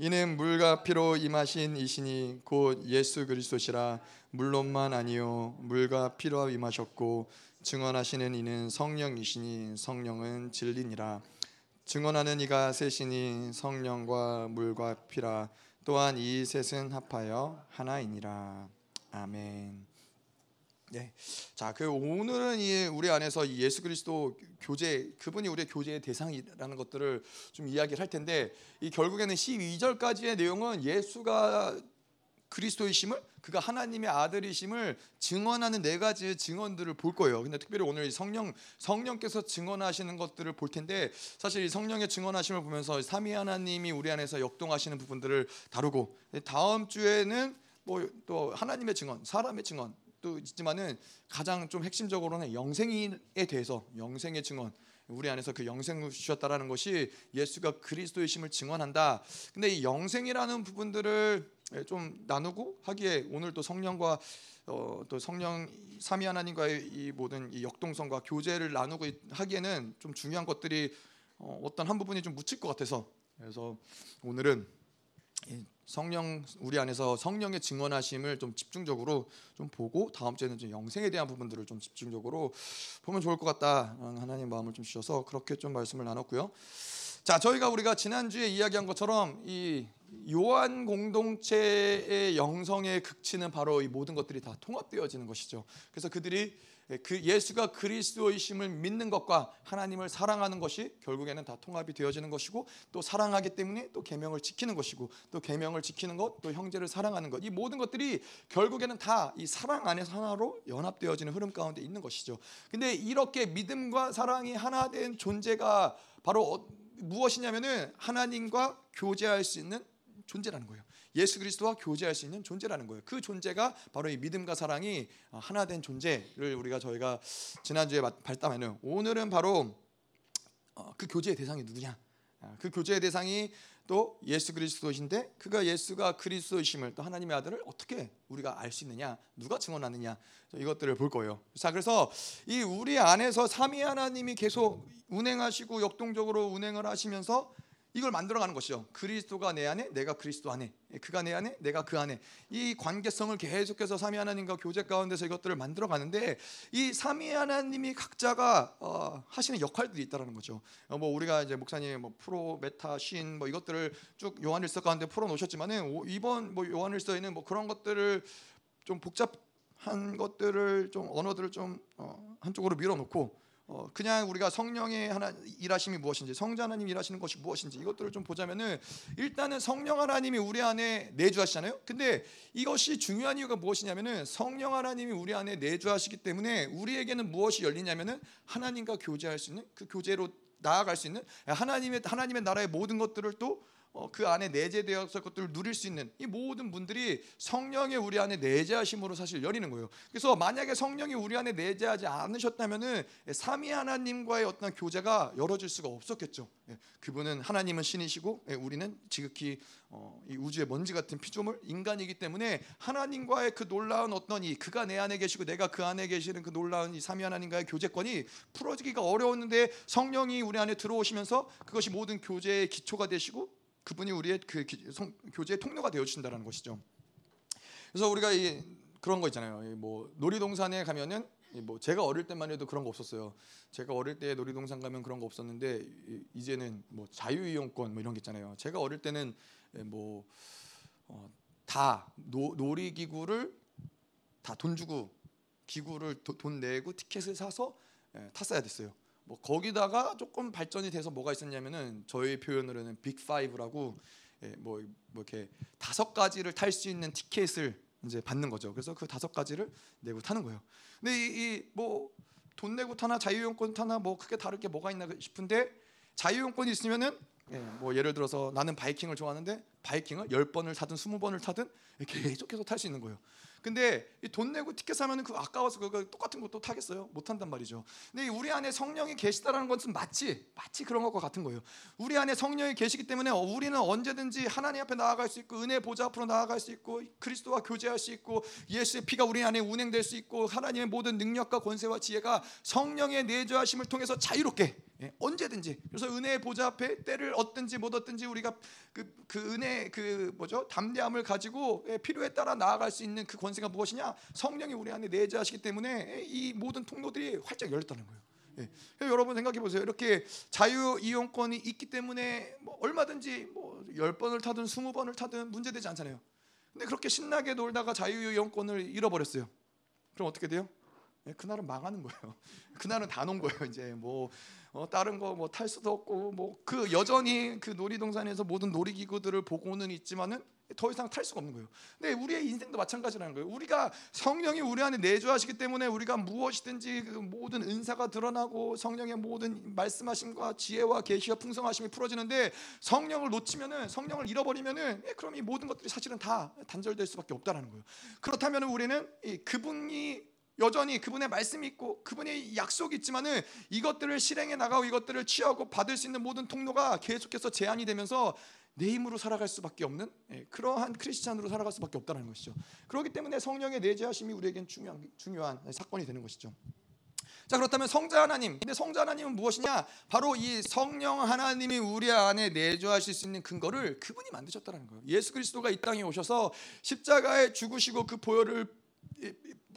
이는 물과 피로 임하신 이신이 곧 예수 그리스도시라. 물론만 아니요 물과 피로 임하셨고 증언하시는 이는 성령이시니 성령은 진리니라. 증언하는 이가 셋이니 성령과 물과 피라. 또한 이 셋은 합하여 하나이니라. 아멘. 네. 자, 그 오늘은 이 우리 안에서 이 예수 그리스도 교제 그분이 우리의 교제의 대상이라는 것들을 좀 이야기를 할 텐데 이 결국에는 12절까지의 내용은 예수가 그리스도이심을 그가 하나님의 아들이심을 증언하는 네 가지의 증언들을 볼 거예요. 근데 특별히 오늘 성령 성령께서 증언하시는 것들을 볼 텐데 사실 이 성령의 증언하심을 보면서 삼위 하나님이 우리 안에서 역동하시는 부분들을 다루고 다음 주에는 뭐 또 하나님의 증언, 사람의 증언 또 있지만은 가장 좀 핵심적으로는 영생에 대해서 영생의 증언 우리 안에서 그 영생을 주셨다라는 것이 예수가 그리스도의 심을 증언한다. 근데 이 영생이라는 부분들을 좀 나누고 하기에 오늘 또 성령과 어, 또 성령 삼위 하나님과의 이 모든 이 역동성과 교제를 나누고 하기에는 좀 중요한 것들이 어, 어떤 한 부분이 좀 묻힐 것 같아서 그래서 오늘은 성령 우리 안에서 성령의 증언하심을 좀 집중적으로 좀 보고 다음 주에는 좀 영생에 대한 부분들을 좀 집중적으로 보면 좋을 것 같다 하나님 마음을 좀 주셔서 그렇게 좀 말씀을 나눴고요. 자 저희가 우리가 지난 주에 이야기한 것처럼 이 요한 공동체의 영성의 극치는 바로 이 모든 것들이 다 통합되어지는 것이죠. 그래서 그들이 예, 그 예수가 그리스도이심을 믿는 것과 하나님을 사랑하는 것이 결국에는 다 통합이 되어지는 것이고 또 사랑하기 때문에 또 계명을 지키는 것이고 또 계명을 지키는 것 또 형제를 사랑하는 것 이 모든 것들이 결국에는 다 이 사랑 안에서 하나로 연합되어지는 흐름 가운데 있는 것이죠. 근데 이렇게 믿음과 사랑이 하나 된 존재가 바로 어, 무엇이냐면은 하나님과 교제할 수 있는 존재라는 거예요. 예수 그리스도와 교제할 수 있는 존재라는 거예요. 그 존재가 바로 이 믿음과 사랑이 하나 된 존재를 우리가 저희가 지난주에 발담하는 오늘은 바로 어, 그 교제의 대상이 누구냐? 아, 그 교제의 대상이 또 예수 그리스도이신데 그가 예수가 그리스도이심을 또 하나님의 아들을 어떻게 우리가 알 수 있느냐 누가 증언하느냐 이것들을 볼 거예요. 자 그래서 이 우리 안에서 삼위 하나님이 계속 운행하시고 역동적으로 운행을 하시면서 이걸 만들어가는 것이죠. 그리스도가 내 안에, 내가 그리스도 안에, 그가 내 안에, 내가 그 안에 이 관계성을 계속해서 삼위 하나님과 교제 가운데서 이것들을 만들어가는데 이 삼위 하나님이 각자가 어, 하시는 역할들이 있다라는 거죠. 어, 뭐 우리가 이제 목사님 뭐 프로, 메타, 신 뭐 이것들을 쭉 요한일서 가운데 풀어 놓으셨지만은 이번 뭐 요한일서에는 뭐 그런 것들을 좀 복잡한 것들을 좀 언어들을 좀 어, 한쪽으로 밀어놓고 어, 그냥 우리가 성령의 하나 일하심이 무엇인지 성자 하나님 일하시는 것이 무엇인지 이것들을 좀 보자면은 일단은 성령 하나님이 우리 안에 내주하시잖아요. 근데 이것이 중요한 이유가 무엇이냐면은 성령 하나님이 우리 안에 내주하시기 때문에 우리에게는 무엇이 열리냐면은 하나님과 교제할 수 있는 그 교제로 나아갈 수 있는 하나님의 하나님의 나라의 모든 것들을 또 어, 그 안에 내재되어서 것들을 누릴 수 있는 이 모든 분들이 성령의 우리 안에 내재하심으로 사실 열리는 거예요. 그래서 만약에 성령이 우리 안에 내재하지 않으셨다면은 삼위 하나님과의 어떤 교제가 열어질 수가 없었겠죠. 예, 그분은 하나님은 신이시고 예, 우리는 지극히 어, 이 우주의 먼지 같은 피조물 인간이기 때문에 하나님과의 그 놀라운 어떤 이 그가 내 안에 계시고 내가 그 안에 계시는 그 놀라운 이 삼위 하나님과의 교제권이 풀어지기가 어려웠는데 성령이 우리 안에 들어오시면서 그것이 모든 교제의 기초가 되시고 그분이 우리의 그 교제의 통로가 되어 주신다는 것이죠. 그래서 우리가 이 그런 거 있잖아요. 뭐 놀이동산에 가면은 뭐 제가 어릴 때만 해도 그런 거 없었어요. 제가 어릴 때 놀이동산 가면 그런 거 없었는데 이제는 뭐 자유이용권 뭐 이런 게 있잖아요. 제가 어릴 때는 뭐다 어, 놀이기구를 다 돈 주고 기구를 도, 돈 내고 티켓을 사서 예, 탔어야 됐어요. 뭐 거기다가 조금 발전이 돼서 뭐가 있었냐면은 저희 표현으로는 Big Five라고 예, 뭐, 뭐 이렇게 다섯 가지를 탈 수 있는 티켓을 이제 받는 거죠. 그래서 그 다섯 가지를 내고 타는 거예요. 근데 이 뭐 돈 내고 타나 자유이용권 타나 뭐 크게 다를 게 뭐가 있나 싶은데 자유이용권이 있으면은 예, 뭐 예를 들어서 나는 바이킹을 좋아하는데 바이킹을 열 번을 타든 스무 번을 타든 계속해서 탈 수 있는 거예요. 근데 돈 내고 티켓 사면은 그 아까워서 그거 똑같은 것도 타겠어요? 못 한단 말이죠. 근데 우리 안에 성령이 계시다라는 것은 맞지, 마치 그런 것과 같은 거예요. 우리 안에 성령이 계시기 때문에 우리는 언제든지 하나님 앞에 나아갈 수 있고 은혜 보좌 앞으로 나아갈 수 있고 그리스도와 교제할 수 있고 예수의 피가 우리 안에 운행될 수 있고 하나님의 모든 능력과 권세와 지혜가 성령의 내주하심을 통해서 자유롭게 예, 언제든지 그래서 은혜의 보좌 앞에 때를 얻든지 못 얻든지 우리가 그, 그 은혜 그 뭐죠 담대함을 가지고 예, 필요에 따라 나아갈 수 있는 그 권세가 무엇이냐 성령이 우리 안에 내재하시기 때문에 이 모든 통로들이 활짝 열렸다는 거예요. 예. 여러분 생각해 보세요. 이렇게 자유 이용권이 있기 때문에 뭐 얼마든지 뭐열 번을 타든 스무 번을 타든 문제되지 않잖아요. 근데 그렇게 신나게 놀다가 자유 이용권을 잃어버렸어요. 그럼 어떻게 돼요? 예, 그날은 망하는 거예요. 그날은 다 놓은 거예요. 이제 뭐 어, 다른 거 뭐 탈 수도 없고 뭐 그 여전히 그 놀이동산에서 모든 놀이기구들을 보고는 있지만은 더 이상 탈 수가 없는 거예요. 근데 우리의 인생도 마찬가지라는 거예요. 우리가 성령이 우리 안에 내주하시기 때문에 우리가 무엇이든지 그 모든 은사가 드러나고 성령의 모든 말씀하심과 지혜와 계시와 풍성하심이 풀어지는데 성령을 놓치면은 성령을 잃어버리면은 예, 그럼 이 모든 것들이 사실은 다 단절될 수밖에 없다라는 거예요. 그렇다면 우리는 그분이 여전히 그분의 말씀이 있고 그분의 약속이 있지만은 이것들을 실행해 나가고 이것들을 취하고 받을 수 있는 모든 통로가 계속해서 제한이 되면서 내 힘으로 살아갈 수밖에 없는 예, 그러한 크리스찬으로 살아갈 수밖에 없다는 것이죠. 그렇기 때문에 성령의 내재하심이 우리에겐 중요한 중요한 사건이 되는 것이죠. 자 그렇다면 성자 하나님 근데 성자 하나님은 무엇이냐 바로 이 성령 하나님이 우리 안에 내주하실 수 있는 근거를 그분이 만드셨다는 거예요 예수 그리스도가 이 땅에 오셔서 십자가에 죽으시고 그 보혈을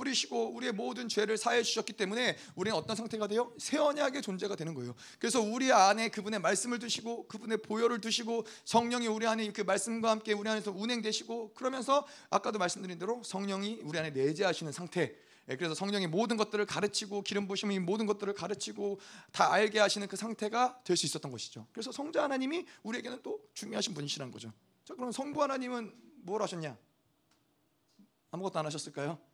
뿌리시고 우리의 모든 죄를 사해 주셨기 때문에 우리는 어떤 상태가 돼요? 새 언약의 존재가 되는 거예요. 그래서 우리 안에 그분의 말씀을 두시고 그분의 보혈을 두시고 성령이 우리 안에 그 말씀과 함께 우리 안에서 운행되시고 그러면서 아까도 말씀드린 대로 성령이 우리 안에 내재하시는 상태. 예, 그래서 성령이 모든 것들을 가르치고 기름 부심이 모든 것들을 가르치고 다 알게 하시는 그 상태가 될 수 있었던 것이죠. 그래서 성자 하나님이 우리에게는 또 중요하신 분이시라는 거죠. 자, 그럼 성부 하나님은 뭘 하셨냐? 아무것도 안 하셨을까요?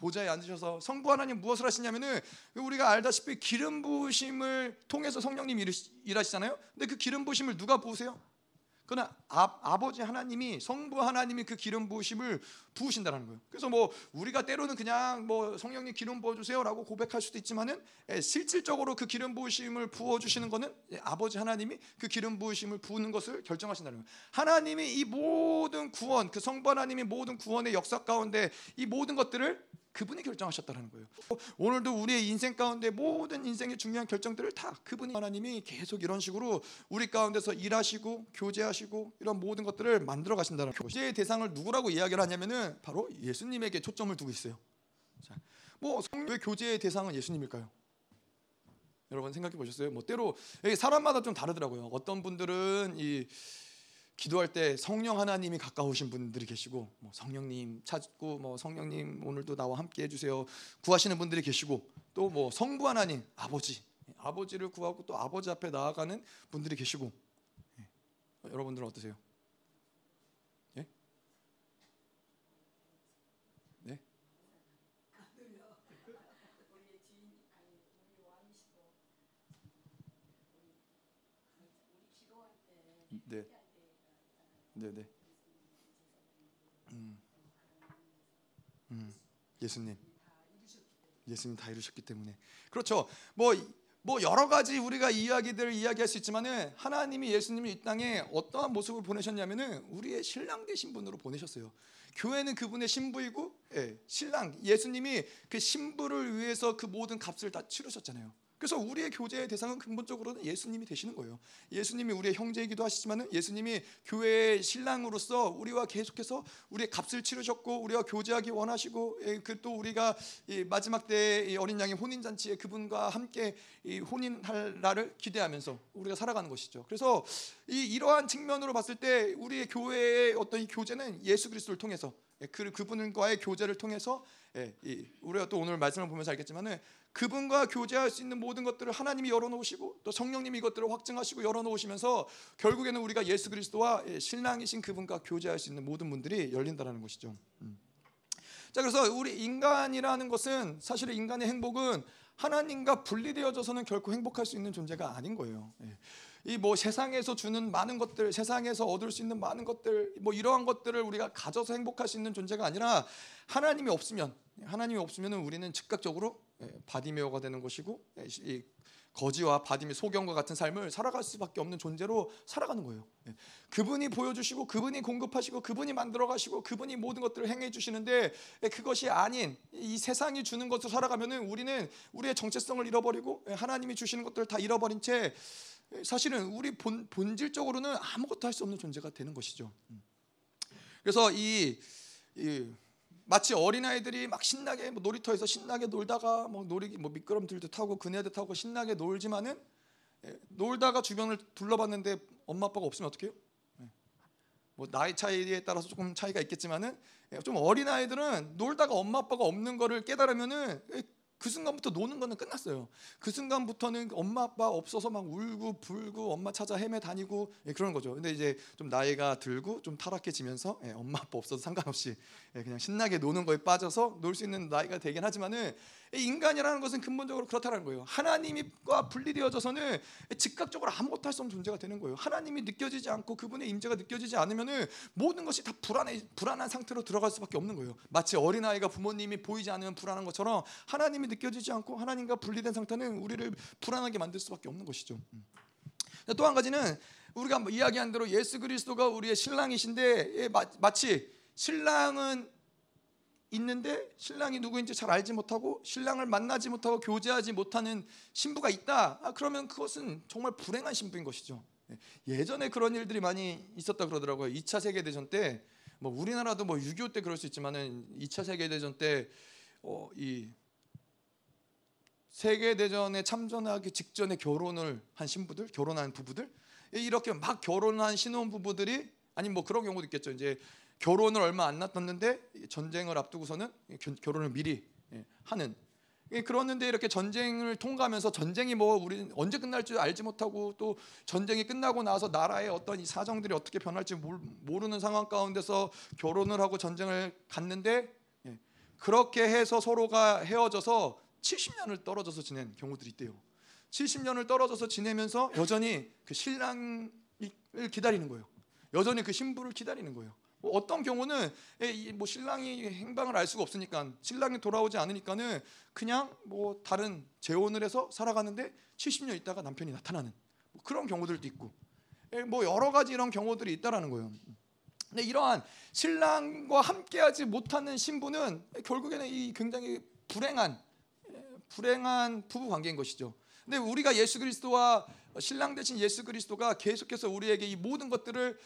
보좌에 앉으셔서 성부 하나님 무엇을 하시냐면은 우리가 알다시피 기름 부으심을 통해서 성령님이 일하시잖아요. 근데 그 기름 부으심을 누가 부으세요? 그러나 아, 버지 하나님이 성부 하나님이 그 기름 부으심을 부으신다는 거예요. 그래서 뭐 우리가 때로는 그냥 뭐 성령님 기름 부어 주세요라고 고백할 수도 있지만은 예, 실질적으로 그 기름 부으심을 부어 주시는 거는 예, 아버지 하나님이 그 기름 부으심을 부는 것을 결정하신다는 거예요. 하나님이 이 모든 구원, 그 성부 하나님이 모든 구원의 역사 가운데 이 모든 것들을 그분이 결정하셨다는 거예요. 오늘도 우리의 인생 가운데 모든 인생의 중요한 결정들을 다 그분이 하나님이 계속 이런 식으로 우리 가운데서 일하시고 교제하시고 이런 모든 것들을 만들어 가신다는. 교제의 대상을 누구라고 이야기를 하냐면은 바로 예수님에게 초점을 두고 있어요. 자, 뭐 성교의 교제의 대상은 예수님일까요? 여러분 생각해 보셨어요? 뭐 때로 사람마다 좀 다르더라고요. 어떤 분들은 이 기도할 때 성령 하나님이 가까우신 분들이 계시고 뭐 성령님 찾고 뭐 성령님 오늘도 나와 함께 해주세요 구하시는 분들이 계시고 또 뭐 성부 하나님 아버지 아버지를 구하고 또 아버지 앞에 나아가는 분들이 계시고 예. 여러분들은 어떠세요? 예? 네? 네. 네네. 음. 음. 예수님. 예수님 다 이루셨기 때문에. 그렇죠. 뭐, 뭐 여러 가지 우리가 이야기들 이야기할 수 있지만은 하나님이 예수님을 이 땅에 어떠한 모습을 보내셨냐면은 우리의 신랑 되신 분으로 보내셨어요. 교회는 그분의 신부이고 예, 신랑 예수님이 그 신부를 위해서 그 모든 값을 다 치르셨잖아요. 그래서 우리의 교제의 대상은 근본적으로는 예수님이 되시는 거예요. 예수님이 우리의 형제이기도 하시지만 예수님이 교회의 신랑으로서 우리와 계속해서 우리의 값을 치르셨고 우리와 교제하기 원하시고 예, 그또 우리가 마지막 때 어린 양의 혼인 잔치에 그분과 함께 혼인할 날을 기대하면서 우리가 살아가는 것이죠. 그래서 이 이러한 측면으로 봤을 때 우리의 교회의 어떤 이 교제는 예수 그리스도를 통해서 예, 그 그분과의 교제를 통해서 예, 우리가 또 오늘 말씀을 보면서 알겠지만은 그분과 교제할 수 있는 모든 것들을 하나님이 열어놓으시고 또 성령님이 이것들을 확증하시고 열어놓으시면서 결국에는 우리가 예수 그리스도와 예, 신랑이신 그분과 교제할 수 있는 모든 문들이 열린다는 것이죠. 음. 자 그래서 우리 인간이라는 것은 사실 인간의 행복은 하나님과 분리되어져서는 결코 행복할 수 있는 존재가 아닌 거예요. 예. 이 뭐 세상에서 주는 많은 것들, 세상에서 얻을 수 있는 많은 것들, 뭐 이러한 것들을 우리가 가져서 행복할 수 있는 존재가 아니라 하나님이 없으면 하나님이 없으면 우리는 즉각적으로 예, 바디매오가 되는 것이고 예, 이 거지와 바디매오 소경과 같은 삶을 살아갈 수밖에 없는 존재로 살아가는 거예요. 예. 그분이 보여주시고 그분이 공급하시고 그분이 만들어가시고 그분이 모든 것들을 행해 주시는데 그것이 아닌 이 세상이 주는 것으로 살아가면은 우리는 우리의 정체성을 잃어버리고 하나님이 주시는 것들을 다 잃어버린 채 사실은 우리 본, 본질적으로는 아무것도 할 수 없는 존재가 되는 것이죠. 음. 그래서 이, 이 마치 어린 아이들이 막 신나게 뭐 놀이터에서 신나게 놀다가 뭐 놀이 뭐 미끄럼틀도 타고 그네도 타고 신나게 놀지만은 예, 놀다가 주변을 둘러봤는데 엄마 아빠가 없으면 어떡해요? 예. 뭐 나이 차이에 따라서 조금 차이가 있겠지만은 예, 좀 어린 아이들은 놀다가 엄마 아빠가 없는 거를 깨달으면은 그 순간부터 노는 거는 끝났어요. 그 순간부터는 엄마 아빠 없어서 막 울고 불고 엄마 찾아 헤매 다니고 예, 그런 거죠. 근데 이제 좀 나이가 들고 좀 타락해지면서 예, 엄마 아빠 없어도 상관없이 예, 그냥 신나게 노는 거에 빠져서 놀 수 있는 나이가 되긴 하지만은 인간이라는 것은 근본적으로 그렇다는 거예요. 하나님과 분리되어져서는 즉각적으로 아무것도 할 수 없는 존재가 되는 거예요. 하나님이 느껴지지 않고 그분의 임재가 느껴지지 않으면은 모든 것이 다 불안해 불안한 상태로 들어갈 수밖에 없는 거예요. 마치 어린 아이가 부모님이 보이지 않으면 불안한 것처럼 하나님이 느껴지지 않고 하나님과 분리된 상태는 우리를 불안하게 만들 수밖에 없는 것이죠. 음. 또한 가지는 우리가 이야기한 대로 예수 그리스도가 우리의 신랑이신데 예, 마치 신랑은 있는데 신랑이 누구인지 잘 알지 못하고 신랑을 만나지 못하고 교제하지 못하는 신부가 있다. 아, 그러면 그것은 정말 불행한 신부인 것이죠. 예, 예전에 그런 일들이 많이 있었다 그러더라고요. 2차 세계 대전 때 뭐 우리나라도 뭐 6.25 때 그럴 수 있지만은 2차 세계 대전 때이 어, 세계 대전에 참전하기 직전에 결혼을 한 신부들, 결혼한 부부들 이렇게 막 결혼한 신혼 부부들이 아니 뭐 그런 경우도 있겠죠. 이제 결혼을 얼마 안 놨었는데 전쟁을 앞두고서는 결혼을 미리 예, 하는 그러는데 이렇게 전쟁을 통과하면서 전쟁이 뭐 우리 언제 끝날 줄 알지 못하고 또 전쟁이 끝나고 나서 나라의 어떤 이 사정들이 어떻게 변할지 모르는 상황 가운데서 결혼을 하고 전쟁을 갔는데 예, 그렇게 해서 서로가 헤어져서 70년을 떨어져서 지낸 경우들이 있대요. 70년을 떨어져서 지내면서 여전히 그 신랑을 기다리는 거예요. 여전히 그 신부를 기다리는 거예요. 뭐 어떤 경우는 뭐 신랑이 행방을 알 수가 없으니까 신랑이 돌아오지 않으니까는 그냥 뭐 다른 재혼을 해서 살아가는데 70년 있다가 남편이 나타나는 뭐 그런 경우들도 있고 뭐 여러 가지 이런 경우들이 있다라는 거예요. 근데 이러한 신랑과 함께하지 못하는 신부는 결국에는 이 굉장히 불행한 불행한 부부 관계인 것이죠. 근데 우리가 예수 그리스도와 신랑 대신 예수 그리스도가 계속해서 우리에게 이 모든 것들을 어,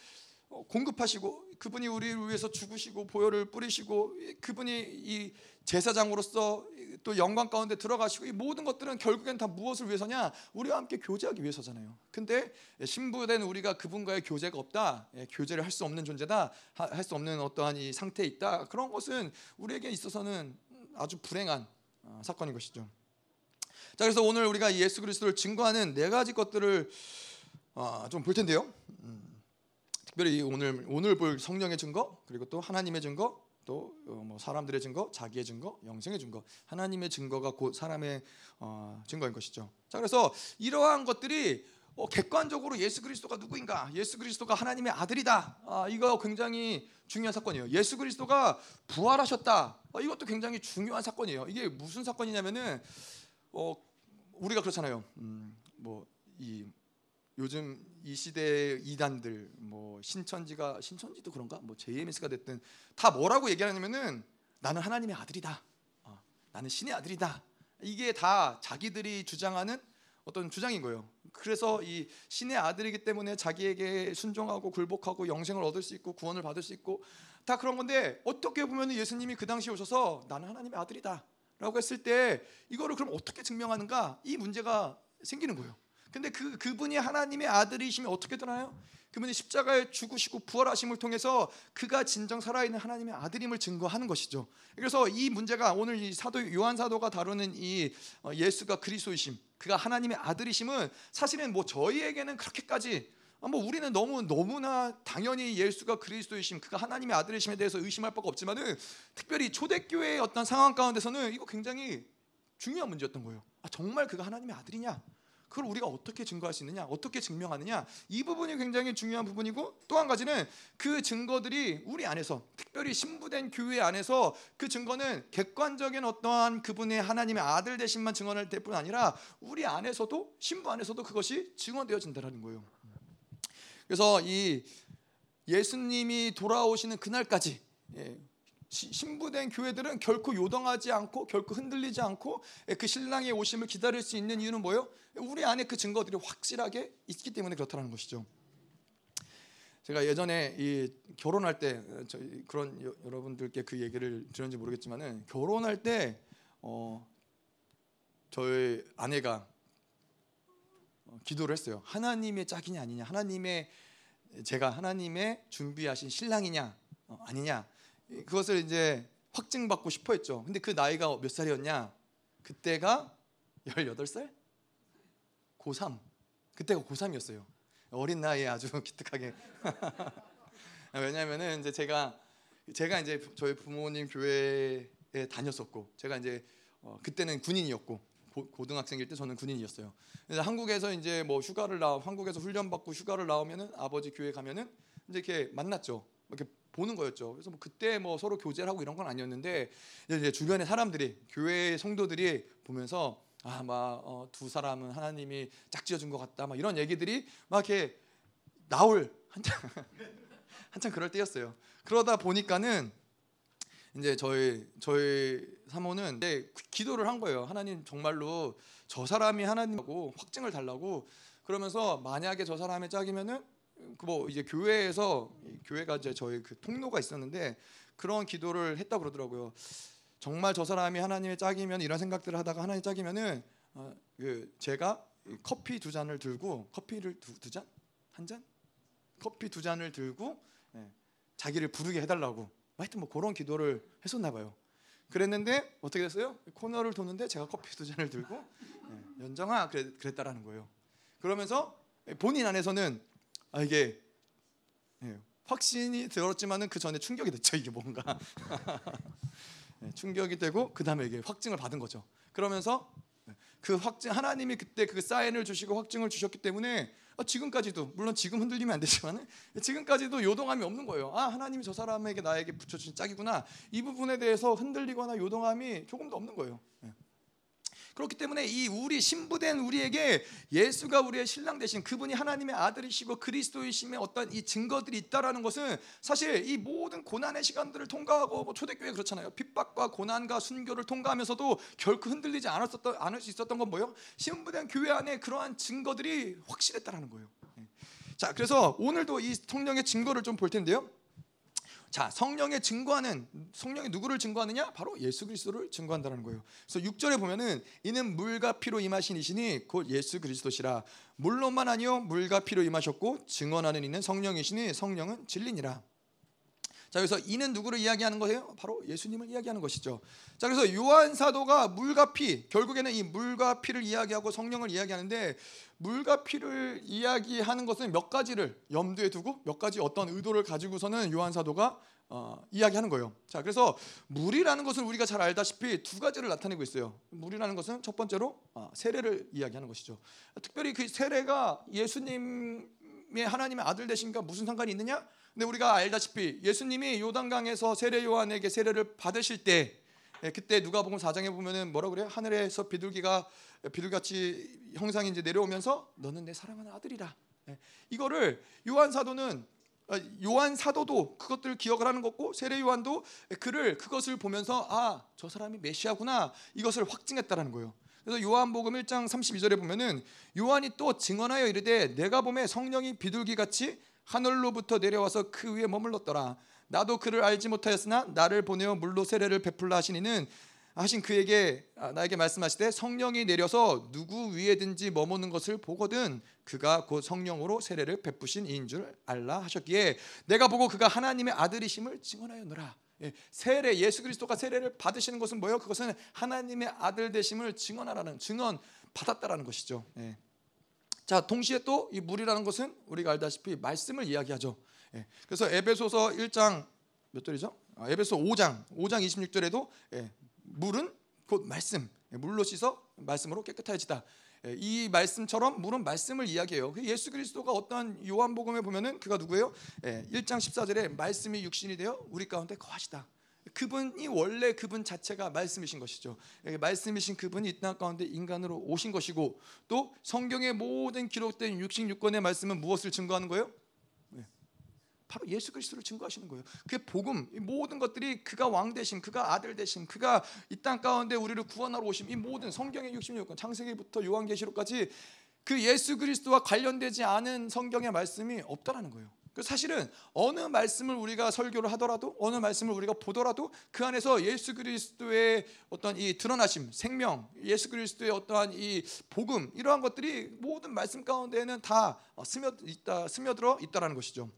공급하시고 그분이 우리를 위해서 죽으시고 보혈을 뿌리시고 그분이 이 제사장으로서 또 영광 가운데 들어가시고 이 모든 것들은 결국엔 다 무엇을 위해서냐? 우리와 함께 교제하기 위해서잖아요. 근데 신부된 우리가 그분과의 교제가 없다. 예, 교제를 할 수 없는 존재다. 할 수 없는 어떠한 이 상태에 있다. 그런 것은 우리에게 있어서는 아주 불행한 어, 사건인 것이죠. 자, 그래서 오늘 우리가 예수 그리스도를 증거하는 네 가지 것들을 어, 좀볼 텐데요. 음. 특별히 오늘 오늘 볼 성령의 증거 그리고 또 하나님의 증거 또뭐 어, 사람들의 증거, 자기의 증거, 영생의 증거, 하나님의 증거가 곧 사람의 어, 증거인 것이죠. 자, 그래서 이러한 것들이 어, 객관적으로 예수 그리스도가 누구인가, 예수 그리스도가 하나님의 아들이다. 아, 이거 굉장히 중요한 사건이에요. 예수 그리스도가 부활하셨다. 아, 이것도 굉장히 중요한 사건이에요. 이게 무슨 사건이냐면은 어, 우리가 그렇잖아요. 음, 뭐이 요즘 이 시대 이단들 뭐 신천지가 신천지도 그런가 뭐 JMS가 됐든 다 뭐라고 얘기하냐면은 나는 하나님의 아들이다. 어, 나는 신의 아들이다. 이게 다 자기들이 주장하는 어떤 주장인 거예요. 그래서 이 신의 아들이기 때문에 자기에게 순종하고 굴복하고 영생을 얻을 수 있고 구원을 받을 수 있고 다 그런 건데 어떻게 보면 예수님이 그 당시에 오셔서 나는 하나님의 아들이다라고 했을 때 이거를 그럼 어떻게 증명하는가 이 문제가 생기는 거예요. 근데 그 그분이 하나님의 아들이시면 어떻게 되나요? 그분이 십자가에 죽으시고 부활하심을 통해서 그가 진정 살아있는 하나님의 아들임을 증거하는 것이죠. 그래서 이 문제가 오늘 이 사도 요한 사도가 다루는 이 어, 예수가 그리스도이심, 그가 하나님의 아들이심은 사실은 뭐 저희에게는 그렇게까지 아, 뭐 우리는 너무 너무나 당연히 예수가 그리스도이심, 그가 하나님의 아들이심에 대해서 의심할 바가 없지만은 특별히 초대교회의 어떤 상황 가운데서는 이거 굉장히 중요한 문제였던 거예요. 아, 정말 그가 하나님의 아들이냐? 그걸 우리가 어떻게 증거할 수 있느냐, 어떻게 증명하느냐 이 부분이 굉장히 중요한 부분이고 또 한 가지는 그 증거들이 우리 안에서 특별히 신부된 교회 안에서 그 증거는 객관적인 어떠한 그분의 하나님의 아들 되신만 증언할 때뿐 아니라 우리 안에서도 신부 안에서도 그것이 증언되어진다라는 거예요. 그래서 이 예수님이 돌아오시는 그날까지 예, 신부된 교회들은 결코 요동하지 않고 결코 흔들리지 않고 예, 그 신랑의 오심을 기다릴 수 있는 이유는 뭐예요? 우리 안에 그 증거들이 확실하게 있기 때문에 그렇다는 것이죠. 제가 예전에 이 결혼할 때 그런 여, 러분들께 그 얘기를 들었는지 모르겠지만은 결혼할 때 어, 저희 아내가 어, 기도를 했어요. 하나님의 짝이냐 아니냐, 하나님의 제가 하나님의 준비하신 신랑이냐 어, 아니냐 그것을 이제 확증받고 싶어 했죠. 근데 그 나이가 몇 살이었냐? 그때가 18살? 고3. 그때가 고3이었어요. 어린 나이에 아주 기특하게. 왜냐면은 이제 제가 제가 이제 저희 부모님 교회에 다녔었고 제가 이제 어, 그때는 군인이었고 고, 등학생일 때 저는 군인이었어요. 그래서 한국에서 이제 뭐 휴가를 나 한국에서 훈련 받고 휴가를 나오면은 아버지 교회 가면은 이제 이렇게 만났죠. 이렇게 보는 거였죠. 그래서 뭐 그때 뭐 서로 교제를 하고 이런 건 아니었는데 이제 주변의 사람들이 교회 성도들이 보면서 아막두 어, 사람은 하나님이 짝지어 준 것 같다. 막 이런 얘기들이 막 이렇게 나올 한참 한참 그럴 때였어요. 그러다 보니까는 이제 저희 저희 사모는 이제 기도를 한 거예요. 하나님 정말로 저 사람이 하나님하고 확증을 달라고 그러면서 만약에 저 사람의 짝이면은 그 뭐 이제 교회에서 교회가 이제 저희 그 통로가 있었는데 그런 기도를 했다 그러더라고요. 정말 저 사람이 하나님의 짝이면 이런 생각들을 하다가 하나님 짝이면은 어, 그 제가 커피 두 잔을 들고 커피를 두, 두 잔? 한 잔? 커피 두 잔을 들고 예, 자기를 부르게 해달라고 하여튼 뭐 그런 기도를 했었나 봐요. 그랬는데 어떻게 됐어요? 코너를 도는데 제가 커피 두 잔을 들고 예, 연정아 그랬, 그랬다라는 거예요. 그러면서 본인 안에서는 아 이게 예, 확신이 들었지만은 그 전에 충격이 됐죠 이게 뭔가 예, 충격이 되고 그 다음에 이게 확증을 받은 거죠. 그러면서 그 확증 하나님이 그때 그 사인을 주시고 확증을 주셨기 때문에 아, 지금까지도 물론 지금 흔들리면 안 되지만 지금까지도 요동함이 없는 거예요. 아 하나님이 저 사람에게 나에게 붙여주신 짝이구나 이 부분에 대해서 흔들리거나 요동함이 조금도 없는 거예요. 예. 그렇기 때문에 이 우리 신부된 우리에게 예수가 우리의 신랑 되신 그분이 하나님의 아들이시고 그리스도이심의 어떤 이 증거들이 있다라는 것은 사실 이 모든 고난의 시간들을 통과하고 뭐 초대교회 그렇잖아요. 핍박과 고난과 순교를 통과하면서도 결코 흔들리지 않았었던 않을 수 있었던 건 뭐예요? 신부된 교회 안에 그러한 증거들이 확실했다라는 거예요. 예. 자, 그래서 오늘도 이 성령의 증거를 좀 볼 텐데요. 자, 성령의 증거하는 성령이 누구를 증거하느냐? 바로 예수 그리스도를 증거한다는 거예요. 그래서 6절에 보면은 이는 물과 피로 임하신 이시니 곧 예수 그리스도시라. 물론만 아니요 물과 피로 임하셨고 증언하는 이는 성령이시니 성령은 진리니라. 자, 그래서 이는 누구를 이야기하는 거예요? 바로 예수님을 이야기하는 것이죠. 자, 그래서 요한 사도가 물과 피, 결국에는 이 물과 피를 이야기하고 성령을 이야기하는데 물과 피를 이야기하는 것은 몇 가지를 염두에 두고 몇 가지 어떤 의도를 가지고서는 요한 사도가 어, 이야기하는 거예요. 자, 그래서 물이라는 것은 우리가 잘 알다시피 두 가지를 나타내고 있어요. 물이라는 것은 첫 번째로 어, 세례를 이야기하는 것이죠. 특별히 그 세례가 예수님의 하나님의 아들 되신가 무슨 상관이 있느냐? 근데 우리가 알다시피 예수님이 요단강에서 세례 요한에게 세례를 받으실 때 예, 그때 누가복음 4장에 보면은 뭐라 그래요? 하늘에서 비둘기가 비둘같이 형상이 이제 내려오면서 너는 내 사랑하는 아들이라. 예, 이거를 요한 사도는 어, 요한 사도도 그것들을 기억을 하는 거고 세례 요한도 그를 그것을 보면서 아 저 사람이 메시아구나 이것을 확증했다라는 거예요. 그래서 요한복음 1장 32절에 보면은 요한이 또 증언하여 이르되 내가 봄에 성령이 비둘기 같이 하늘로부터 내려와서 그 위에 머물렀더라. 나도 그를 알지 못하였으나 나를 보내어 물로 세례를 베풀라 하시니는 하신 그에게 아, 나에게 말씀하시되 성령이 내려서 누구 위에든지 머무는 것을 보거든 그가 곧 성령으로 세례를 베푸신 이인 줄 알라 하셨기에 내가 보고 그가 하나님의 아들이심을 증언하였노라. 예, 세례 예수 그리스도가 세례를 받으시는 것은 뭐예요? 그것은 하나님의 아들 되심을 증언하라는 증언 받았다라는 것이죠. 예. 자, 동시에 또 이 물이라는 것은 우리가 알다시피 말씀을 이야기하죠. 예. 그래서 에베소서 1장 몇 절이죠? 아, 에베소 5장 5장 26절에도 예, 물은 곧 말씀, 예, 물로 씻어 말씀으로 깨끗해지다. 예, 이 말씀처럼 물은 말씀을 이야기해요. 그 예수 그리스도가 어떠한 요한복음에 보면은 그가 누구예요? 1장 14절에 말씀이 육신이 되어 우리 가운데 거하시다. 그분이 원래 그분 자체가 말씀이신 것이죠. 말씀이신 그분이 이 땅 가운데 인간으로 오신 것이고 또 성경의 모든 기록된 66권의 말씀은 무엇을 증거하는 거예요? 네. 바로 예수 그리스도를 증거하시는 거예요. 그 복음, 모든 것들이 그가 왕 되심, 그가 아들 되심, 그가 이 땅 가운데 우리를 구원하러 오심, 이 모든 성경의 66권, 창세기부터 요한계시록까지 그 예수 그리스도와 관련되지 않은 성경의 말씀이 없다라는 거예요. 그 사실은 어느 말씀을 우리가 설교를 하더라도 어느 말씀을 우리가 보더라도 그 안에서 예수 그리스도의 어떤 이 드러나심, 생명, 예수 그리스도의 어떠한 이 복음 이러한 것들이 모든 말씀 가운데에는 다 스며 있다 스며들어 있다라는 것이죠.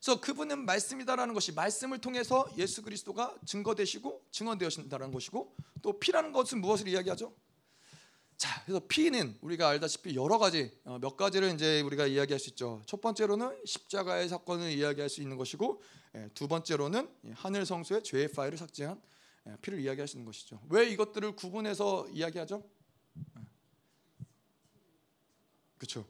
그래서 그분은 말씀이다라는 것이 말씀을 통해서 예수 그리스도가 증거되시고 증언되어진다는 것이고 또 피라는 것은 무엇을 이야기하죠? 자, 그래서 피는 우리가 알다시피 여러 가지 어, 몇 가지를 이제 우리가 이야기할 수 있죠. 첫 번째로는 십자가의 사건을 이야기할 수 있는 것이고, 예, 두 번째로는 하늘 성소의 죄의 파일을 삭제한 예, 피를 이야기할 수 있는 것이죠. 왜 이것들을 구분해서 이야기하죠? 그렇죠.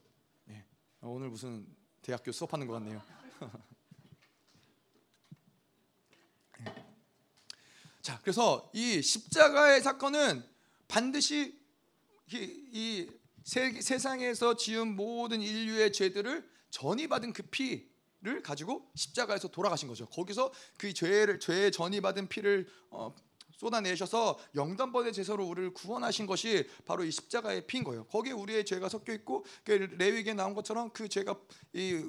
예. 오늘 무슨 대학교 수업하는 것 같네요. 자, 그래서 이 십자가의 사건은 반드시 이, 이 세, 세상에서 지은 모든 인류의 죄들을 전이받은 그 피를 가지고 십자가에서 돌아가신 거죠. 거기서 그 죄를 죄에 전이받은 피를 어, 쏟아내셔서 영단번의 제사로 우리를 구원하신 것이 바로 이 십자가의 피인 거예요. 거기에 우리의 죄가 섞여 있고 그 레위기에 나온 것처럼 그 죄가 이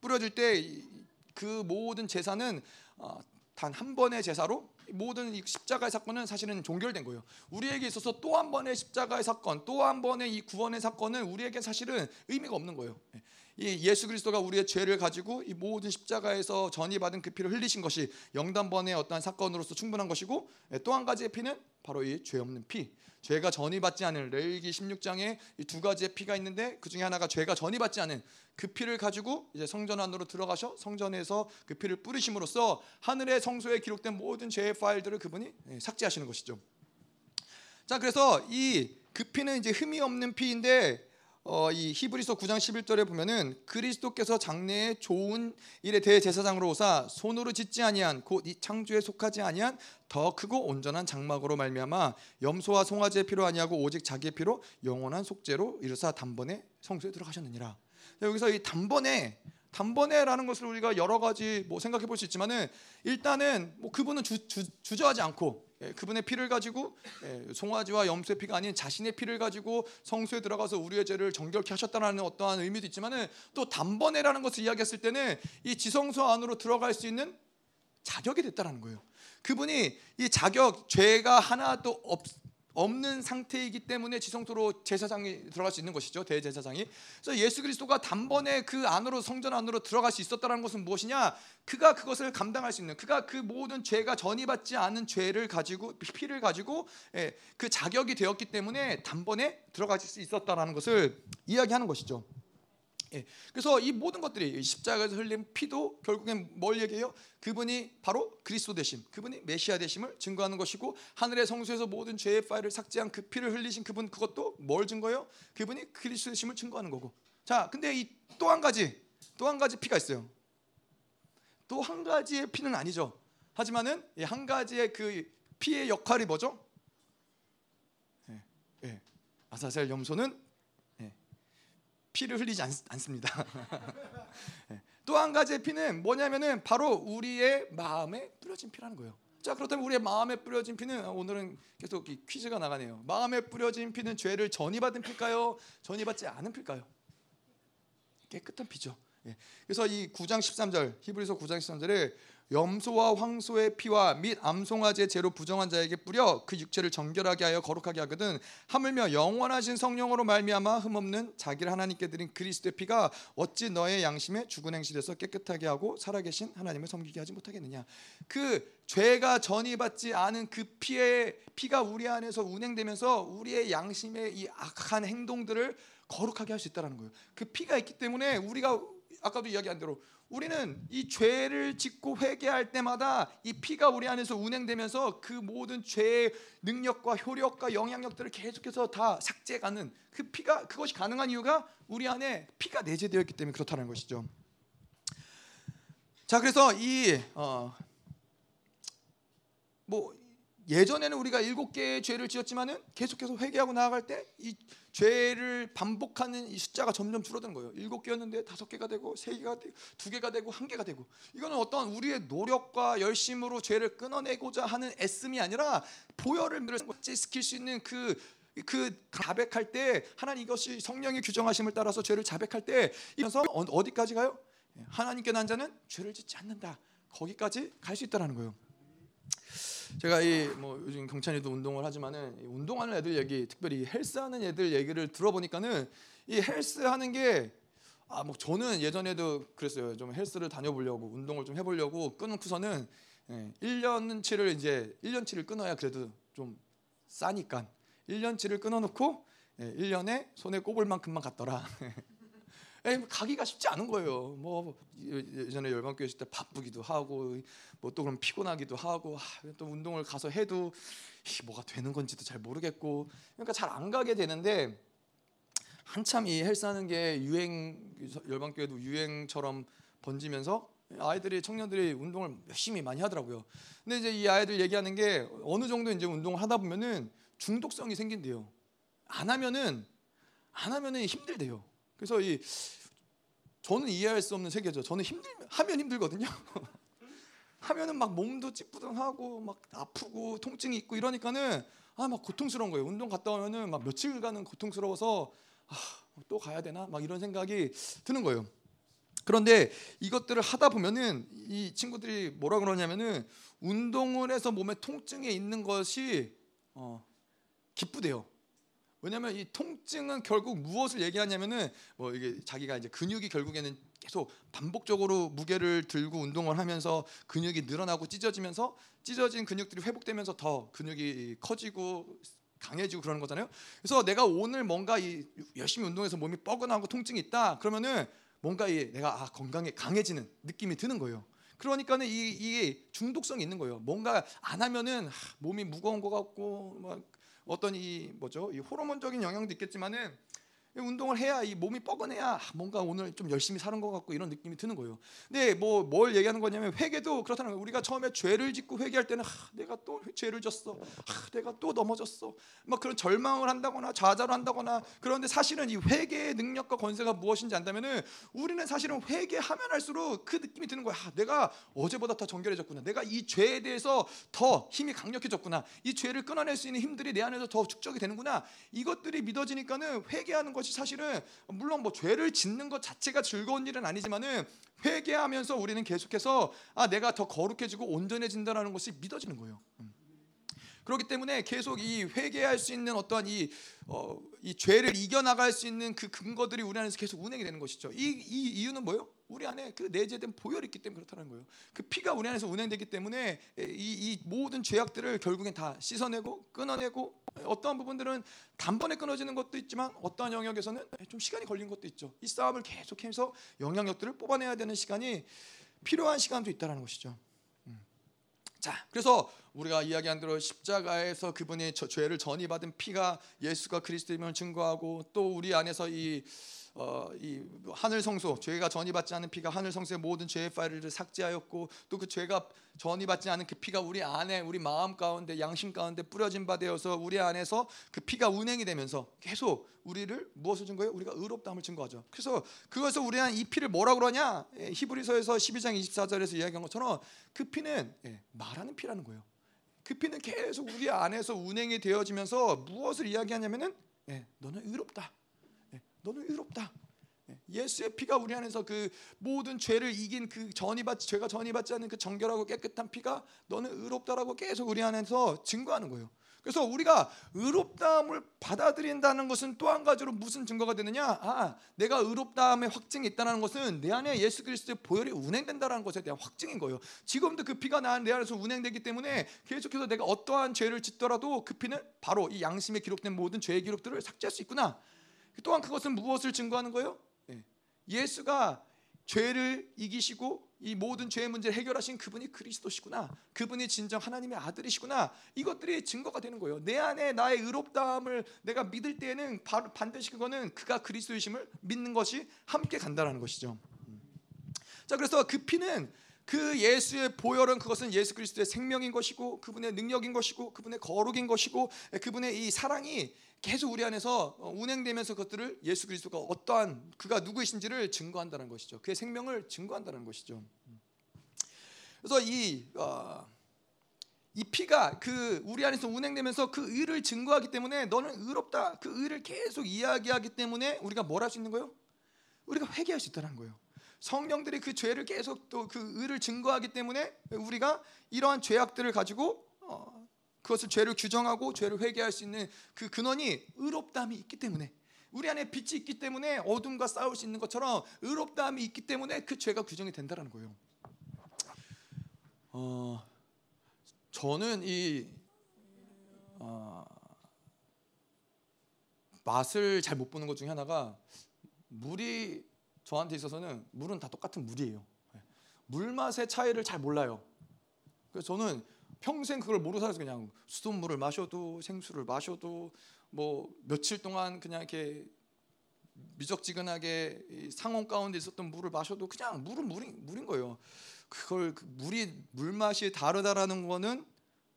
뿌려질 때 그 모든 제사는 어, 단한 번의 제사로 모든 십자가의 사건은 사실은 종결된 거예요. 우리에게 있어서 또 한 번의 십자가의 사건, 또 한 번의 이 구원의 사건은 우리에게 사실은 의미가 없는 거예요. 이 예수 그리스도가 우리의 죄를 가지고 이 모든 십자가에서 전이받은 그 피를 흘리신 것이 영단번의 어떠한 사건으로서 충분한 것이고 또 한 가지의 피는 바로 이 죄 없는 피. 죄가 전이 받지 않은 레위기 16장에 이 두 가지의 피가 있는데 그 중에 하나가 죄가 전이 받지 않은 그 피를 가지고 이제 성전 안으로 들어가셔 성전에서 그 피를 뿌리심으로써 하늘의 성소에 기록된 모든 죄의 파일들을 그분이 예, 삭제하시는 것이죠. 자, 그래서 이 그 피는 이제 흠이 없는 피인데 어, 이 히브리서 9장 11절에 보면은 그리스도께서 장래에 좋은 일에 대제사장으로 오사 손으로 짓지 아니한 곧 이 창조에 속하지 아니한 더 크고 온전한 장막으로 말미암아 염소와 송아지의 피로 아니하고 오직 자기의 피로 영원한 속죄로 이르사 단번에 성소에 들어가셨느니라. 여기서 이 단번에 단번에라는 것을 우리가 여러 가지 뭐 생각해 볼 수 있지만은 일단은 뭐 그분은 주, 주, 주저하지 않고 예, 그분의 피를 가지고 예, 송아지와 염소의 피가 아닌 자신의 피를 가지고 성소에 들어가서 우리의 죄를 정결케 하셨다는 어떠한 의미도 있지만은 또 단번에라는 것을 이야기했을 때는 이 지성소 안으로 들어갈 수 있는 자격이 됐다라는 거예요. 그분이 이 자격 죄가 하나도 없 없는 상태이기 때문에 지성소로 제사장이 들어갈 수 있는 것이죠 대제사장이. 그래서 예수 그리스도가 단번에 그 안으로 성전 안으로 들어갈 수 있었다는 것은 무엇이냐? 그가 그것을 감당할 수 있는, 그가 그 모든 죄가 전이받지 않은 죄를 가지고 피를 가지고 예, 그 자격이 되었기 때문에 단번에 들어갈 수 있었다라는 것을 이야기하는 것이죠. 예. 그래서 이 모든 것들이 십자가에서 흘린 피도 결국엔 뭘 얘기해요? 그분이 바로 그리스도 되심, 그분이 메시아 되심을 증거하는 것이고 하늘의 성소에서 모든 죄의 파일을 삭제한 그 피를 흘리신 그분 그것도 뭘 증거해요? 그분이 그리스도 되심을 증거하는 거고. 자, 근데 이 또 한 가지, 또 한 가지 피가 있어요. 또 한 가지의 피는 아니죠. 하지만은 한 가지의 그 피의 역할이 뭐죠? 예, 예. 아사셀 염소는 피를 흘리지 않, 습니다 예. 또한 가지의 피는 뭐냐면은 바로 우리의 마음에 뿌려진 피라는 거예요. 자 그렇다면 우리의 마음에 뿌려진 피는 오늘은 계속 퀴즈가 나가네요. 마음에 뿌려진 피는 죄를 전이받은 피일까요? 전이받지 않은 피일까요? 깨끗한 피죠. 예. 그래서 이 9장 13절 히브리서 9장 13절에 염소와 황소의 피와 및 암송아지의 죄로 부정한 자에게 뿌려 그 육체를 정결하게 하여 거룩하게 하거든 하물며 영원하신 성령으로 말미암아 흠없는 자기를 하나님께 드린 그리스도의 피가 어찌 너의 양심에 죽은 행실에서 깨끗하게 하고 살아계신 하나님을 섬기게 하지 못하겠느냐? 그 죄가 전이받지 않은 그 피의 피가 우리 안에서 운행되면서 우리의 양심의 이 악한 행동들을 거룩하게 할 수 있다는 거예요. 그 피가 있기 때문에 우리가 아까도 이야기한 대로 우리는 이 죄를 짓고 회개할 때마다 이 피가 우리 안에서 운행되면서 그 모든 죄의 능력과 효력과 영향력들을 계속해서 다 삭제가는 그 피가 그것이 가능한 이유가 우리 안에 피가 내재되어 있기 때문에 그렇다는 것이죠. 자, 그래서 이 어, 뭐 예전에는 우리가 일곱 개의 죄를 지었지만은 계속해서 회개하고 나아갈 때 이 죄를 반복하는 이 숫자가 점점 줄어드는 거예요. 일곱 개였는데 다섯 개가 되고 세 개가 되고 두 개가 되고 한 개가 되고 이거는 어떤 우리의 노력과 열심으로 죄를 끊어내고자 하는 애씀이 아니라 보혈을 삭제시킬 수 있는 그그 자백할 때 하나님 이것이 성령의 규정하심을 따라서 죄를 자백할 때 이면서 어디까지 가요? 하나님께 난 자는 죄를 짓지 않는다. 거기까지 갈 수 있다라는 거예요. 제가 이 뭐 요즘 경찬이도 운동을 하지만은 운동하는 애들 얘기, 특별히 헬스하는 애들 얘기를 들어보니까는 이 헬스하는 게 아 뭐 저는 예전에도 그랬어요. 좀 헬스를 다녀보려고 운동을 좀 해보려고 끊고서는 예, 1년치를 이제 1년치를 끊어야 그래도 좀 싸니까 1년치를 끊어놓고 예, 1년에 손에 꼽을 만큼만 갔더라. 에 가기가 쉽지 않은 거예요. 뭐 예전에 열방교회 있을 때 바쁘기도 하고 뭐 또 그럼 피곤하기도 하고 또 운동을 가서 해도 뭐가 되는 건지도 잘 모르겠고 그러니까 잘 안 가게 되는데 한참 이 헬스하는 게 유행 열방교회도 유행처럼 번지면서 아이들이 청년들이 운동을 열심히 많이 하더라고요. 근데 이제 이 아이들 얘기하는 게 어느 정도 이제 운동을 하다 보면은 중독성이 생긴대요. 안 하면은 안 하면은 힘들대요. 그래서 이 저는 이해할 수 없는 세계죠. 저는 힘들 하면 힘들거든요. 하면은 막 몸도 찌뿌둥하고 막 아프고 통증이 있고 이러니까는 아 막 고통스러운 거예요. 운동 갔다 오면은 막 며칠간은 고통스러워서 아, 또 가야 되나 막 이런 생각이 드는 거예요. 그런데 이것들을 하다 보면은 이 친구들이 뭐라 그러냐면은 운동을 해서 몸에 통증이 있는 것이 어, 기쁘대요. 왜냐하면 이 통증은 결국 무엇을 얘기하냐면은 뭐 이게 자기가 이제 근육이 결국에는 계속 반복적으로 무게를 들고 운동을 하면서 근육이 늘어나고 찢어지면서 찢어진 근육들이 회복되면서 더 근육이 커지고 강해지고 그러는 거잖아요. 그래서 내가 오늘 뭔가 이 열심히 운동해서 몸이 뻐근하고 통증이 있다. 그러면은 뭔가 이 내가 아 건강에 강해지는 느낌이 드는 거예요. 그러니까는 이, 이 중독성이 있는 거예요. 뭔가 안 하면은 몸이 무거운 것 같고 막 어떤 이 뭐죠? 이 호르몬적인 영향도 있겠지만은 운동을 해야 이 몸이 뻐근해야 뭔가 오늘 좀 열심히 사는 것 같고 이런 느낌이 드는 거예요. 근데 뭐 뭘 얘기하는 거냐면 회개도 그렇다는 거예요. 우리가 처음에 죄를 짓고 회개할 때는 아, 내가 또 죄를 졌어, 아, 내가 또 넘어졌어, 막 그런 절망을 한다거나 좌절을 한다거나 그런데 사실은 이 회개의 능력과 권세가 무엇인지 안다면은 우리는 사실은 회개하면 할수록 그 느낌이 드는 거야. 아, 내가 어제보다 더 정결해졌구나. 내가 이 죄에 대해서 더 힘이 강력해졌구나. 이 죄를 끊어낼 수 있는 힘들이 내 안에서 더 축적이 되는구나. 이것들이 믿어지니까는 회개하는 것 것이 사실은 물론 뭐 죄를 짓는 것 자체가 즐거운 일은 아니지만은 회개하면서 우리는 계속해서 아 내가 더 거룩해지고 온전해진다라는 것이 믿어지는 거예요. 음. 그렇기 때문에 계속 이 회개할 수 있는 어떠한 이, 어, 이 죄를 이겨나갈 수 있는 그 근거들이 우리 안에서 계속 운행이 되는 것이죠. 이, 이 이유는 뭐예요? 우리 안에 그 내재된 보혈이 있기 때문에 그렇다는 거예요. 그 피가 우리 안에서 운행되기 때문에 이, 이 모든 죄악들을 결국엔 다 씻어내고 끊어내고 어떠한 부분들은 단번에 끊어지는 것도 있지만 어떠한 영역에서는 좀 시간이 걸린 것도 있죠. 이 싸움을 계속해서 영향력들을 뽑아내야 되는 시간이 필요한 시간도 있다라는 것이죠. 음. 자, 그래서 우리가 이야기한 대로 십자가에서 그분이 죄를 전이받은 피가 예수가 그리스도임을 증거하고 또 우리 안에서 이 어, 이 하늘 성소 죄가 전이받지 않은 피가 하늘 성소의 모든 죄의 파일을 삭제하였고 또 그 죄가 전이받지 않은 그 피가 우리 안에 우리 마음 가운데 양심 가운데 뿌려진 바 되어서 우리 안에서 그 피가 운행이 되면서 계속 우리를 무엇을 증거해요? 우리가 의롭다함을 증거하죠. 그래서 그것을 우리 안이 피를 뭐라 그러냐? 예, 히브리서에서 12장 24절에서 이야기한 것처럼 그 피는 예, 말하는 피라는 거예요. 그 피는 계속 우리 안에서 운행이 되어지면서 무엇을 이야기하냐면은 예, 너는 의롭다. 너는 의롭다. 예, 예수의 피가 우리 안에서 그 모든 죄를 이긴 그 전이받지 죄가 전이받지 않는 그 정결하고 깨끗한 피가 너는 의롭다라고 계속 우리 안에서 증거하는 거예요. 그래서 우리가 의롭다함을 받아들인다는 것은 또 한 가지로 무슨 증거가 되느냐? 아, 내가 의롭다함의 확증이 있다는 것은 내 안에 예수 그리스도의 보혈이 운행된다는 것에 대한 확증인 거예요. 지금도 그 피가 내 안에서 운행되기 때문에 계속해서 내가 어떠한 죄를 짓더라도 그 피는 바로 이 양심에 기록된 모든 죄의 기록들을 삭제할 수 있구나. 또한 그것은 무엇을 증거하는 거예요? 예. 예수가 죄를 이기시고 이 모든 죄의 문제를 해결하신 그분이 그리스도시구나. 그분이 진정 하나님의 아들이시구나. 이것들이 증거가 되는 거예요. 내 안에 나의 의롭다함을 내가 믿을 때에는 반드시 그거는 그가 그리스도이심을 믿는 것이 함께 간다라는 것이죠. 자, 그래서 그 피는 그 예수의 보혈은 그것은 예수 그리스도의 생명인 것이고 그분의 능력인 것이고 그분의 거룩인 것이고 그분의 이 사랑이 계속 우리 안에서 운행되면서 그것들을 예수 그리스도가 어떠한 그가 누구이신지를 증거한다는 것이죠. 그의 생명을 증거한다는 것이죠. 그래서 이 어, 이 피가 그 우리 안에서 운행되면서 그 의를 증거하기 때문에 너는 의롭다. 그 의를 계속 이야기하기 때문에 우리가 뭘 할 수 있는 거예요? 우리가 회개할 수 있다는 거예요. 성령들이 그 죄를 계속 또 그 의를 증거하기 때문에 우리가 이러한 죄악들을 가지고 어, 그것을 죄를 규정하고 죄를 회개할 수 있는 그 근원이 의롭다함이 있기 때문에 우리 안에 빛이 있기 때문에 어둠과 싸울 수 있는 것처럼 의롭다함이 있기 때문에 그 죄가 규정이 된다는 거예요. 어, 저는 이 어, 맛을 잘 못 보는 것 중에 하나가 물이 저한테 있어서는 물은 다 똑같은 물이에요. 물 맛의 차이를 잘 몰라요. 그래서 저는 평생 그걸 모르고 살아서 그냥 수돗물을 마셔도 생수를 마셔도 뭐 며칠 동안 그냥 이렇게 미적지근하게 상온 가운데 있었던 물을 마셔도 그냥 물은 물인, 물인 거예요. 그걸 그 물이 물 맛이 다르다라는 거는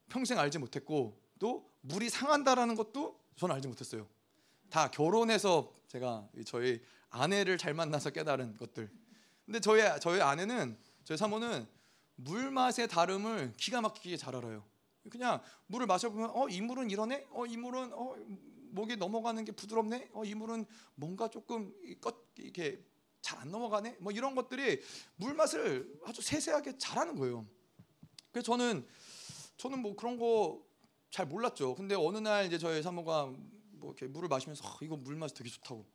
평생 알지 못했고 또 물이 상한다라는 것도 저는 알지 못했어요. 다 결혼해서 제가 저희 아내를 잘 만나서 깨달은 것들. 근데 저희 저희 아내는 저희 사모는 물 맛의 다름을 기가 막히게 잘 알아요. 그냥 물을 마셔보면 어 이 물은 이러네, 어 이 물은 어 목에 넘어가는 게 부드럽네, 어 이 물은 뭔가 조금 껏 이렇게 잘 안 넘어가네, 뭐 이런 것들이 물 맛을 아주 세세하게 잘하는 거예요. 그래서 저는 저는 뭐 그런 거 잘 몰랐죠. 근데 어느 날 이제 저희 사모가 뭐 이렇게 물을 마시면서 어, 이거 물 맛이 되게 좋다고.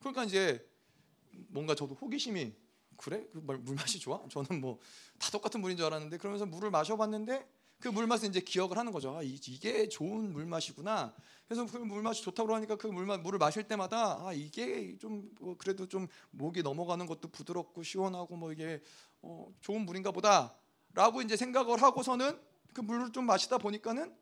그러니까 이제 뭔가 저도 호기심이 그래? 그 물 맛이 좋아? 저는 뭐 다 똑같은 물인 줄 알았는데 그러면서 물을 마셔봤는데 그 물 맛을 이제 기억을 하는 거죠. 아, 이게 좋은 물 맛이구나. 그래서 그 물 맛이 좋다고 하니까 그 물 맛 물을 마실 때마다 아 이게 좀 뭐 그래도 좀 목이 넘어가는 것도 부드럽고 시원하고 뭐 이게 어, 좋은 물인가 보다라고 이제 생각을 하고서는 그 물을 좀 마시다 보니까는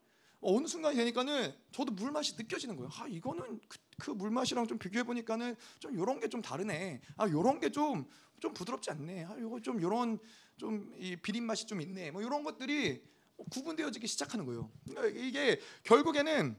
어느 순간이 되니까는 저도 물 맛이 느껴지는 거예요. 아 이거는 그, 그 물 맛이랑 좀 비교해 보니까는 좀 요런 게 좀 다르네. 아 요런 게 좀 좀 부드럽지 않네. 아, 이거 좀 이런 좀 이 비린 맛이 좀 있네. 뭐 이런 것들이 구분되어지기 시작하는 거예요. 그러니까 이게 결국에는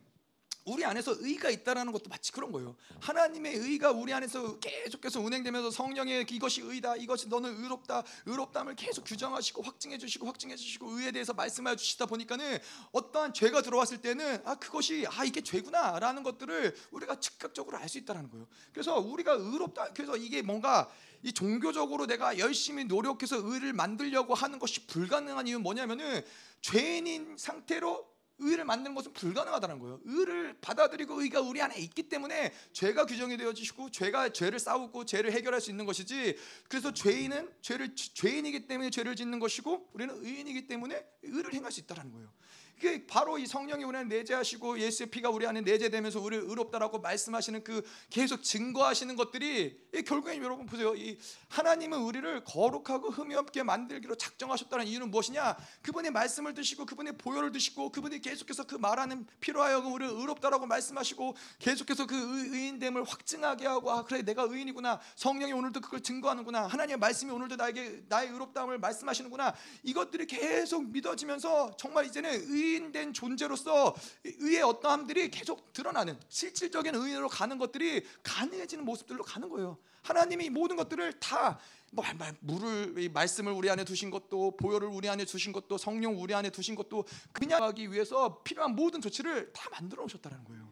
우리 안에서 의가 있다라는 것도 마치 그런 거예요. 하나님의 의가 우리 안에서 계속해서 운행되면서 성령의 이것이 의다, 이것이 너는 의롭다, 의롭담을 계속 규정하시고 확증해 주시고 확증해 주시고 의에 대해서 말씀하여 주시다 보니까는 어떠한 죄가 들어왔을 때는 아 그것이 아 이게 죄구나라는 것들을 우리가 즉각적으로 알 수 있다라는 거예요. 그래서 우리가 의롭다, 그래서 이게 뭔가 이 종교적으로 내가 열심히 노력해서 의를 만들려고 하는 것이 불가능한 이유는 뭐냐면은 죄인인 상태로 의를 만드는 것은 불가능하다는 거예요. 의를 받아들이고 의가 우리 안에 있기 때문에 죄가 규정이 되어지시고 죄가 죄를 싸우고 죄를 해결할 수 있는 것이지. 그래서 죄인은 죄를 죄인이기 때문에 죄를 짓는 것이고 우리는 의인이기 때문에 의를 행할 수 있다라는 거예요. 그게 바로 이 성령이 우리 안에 내재하시고 예수의 피가 우리 안에 내재되면서 우리를 의롭다라고 말씀하시는 그 계속 증거하시는 것들이 결국에 여러분 보세요. 이 하나님은 우리를 거룩하고 흠이 없게 만들기로 작정하셨다는 이유는 무엇이냐? 그분의 말씀을 드시고 그분의 보혈을 드시고 그분이 계속해서 그 말하는 피로하여 우리를 의롭다라고 말씀하시고 계속해서 그 의인됨을 확증하게 하고 아 그래 내가 의인이구나. 성령이 오늘도 그걸 증거하는구나. 하나님의 말씀이 오늘도 나에게 나의 의롭다함을 말씀하시는구나. 이것들이 계속 믿어지면서 정말 이제는 의 의인된 존재로서 의의 어떠함들이 계속 드러나는 실질적인 의인으로 가는 것들이 가능해지는 모습들로 가는 거예요. 하나님이 모든 것들을 다 뭐, 물을 말씀을 우리 안에 두신 것도 보혈을 우리 안에 두신 것도 성령 우리 안에 두신 것도 그냥 하기 위해서 필요한 모든 조치를 다 만들어 오셨다는 거예요.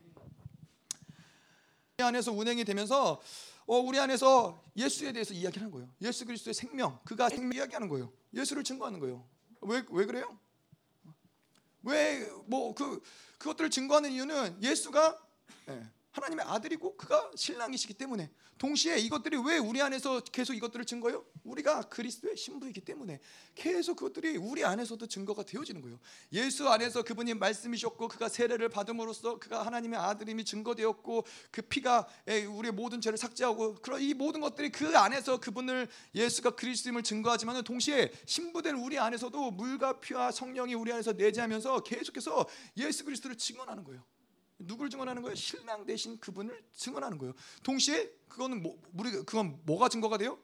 우리 안에서 운행이 되면서 어, 우리 안에서 예수에 대해서 이야기하는 거예요. 예수 그리스도의 생명, 그가 생명 이야기하는 거예요. 예수를 증거하는 거예요. 왜 왜 그래요? 왜 뭐 그 그것들을 증거하는 이유는 예수가 예, 하나님의 아들이고 그가 신랑이시기 때문에 동시에 이것들이 왜 우리 안에서 계속 이것들을 증거요? 우리가 그리스도의 신부이기 때문에 계속 그것들이 우리 안에서도 증거가 되어지는 거예요. 예수 안에서 그분이 말씀이셨고 그가 세례를 받음으로써 그가 하나님의 아들임이 증거되었고 그 피가 우리의 모든 죄를 삭제하고 그런 이 모든 것들이 그 안에서 그분을 예수가 그리스도임을 증거하지만 동시에 신부된 우리 안에서도 물과 피와 성령이 우리 안에서 내재하면서 계속해서 예수 그리스도를 증언하는 거예요. 누굴 증언하는 거예요? 신랑 대신 그분을 증언하는 거예요. 동시에 그거는 뭐, 우리 그건 뭐가 증거가 돼요?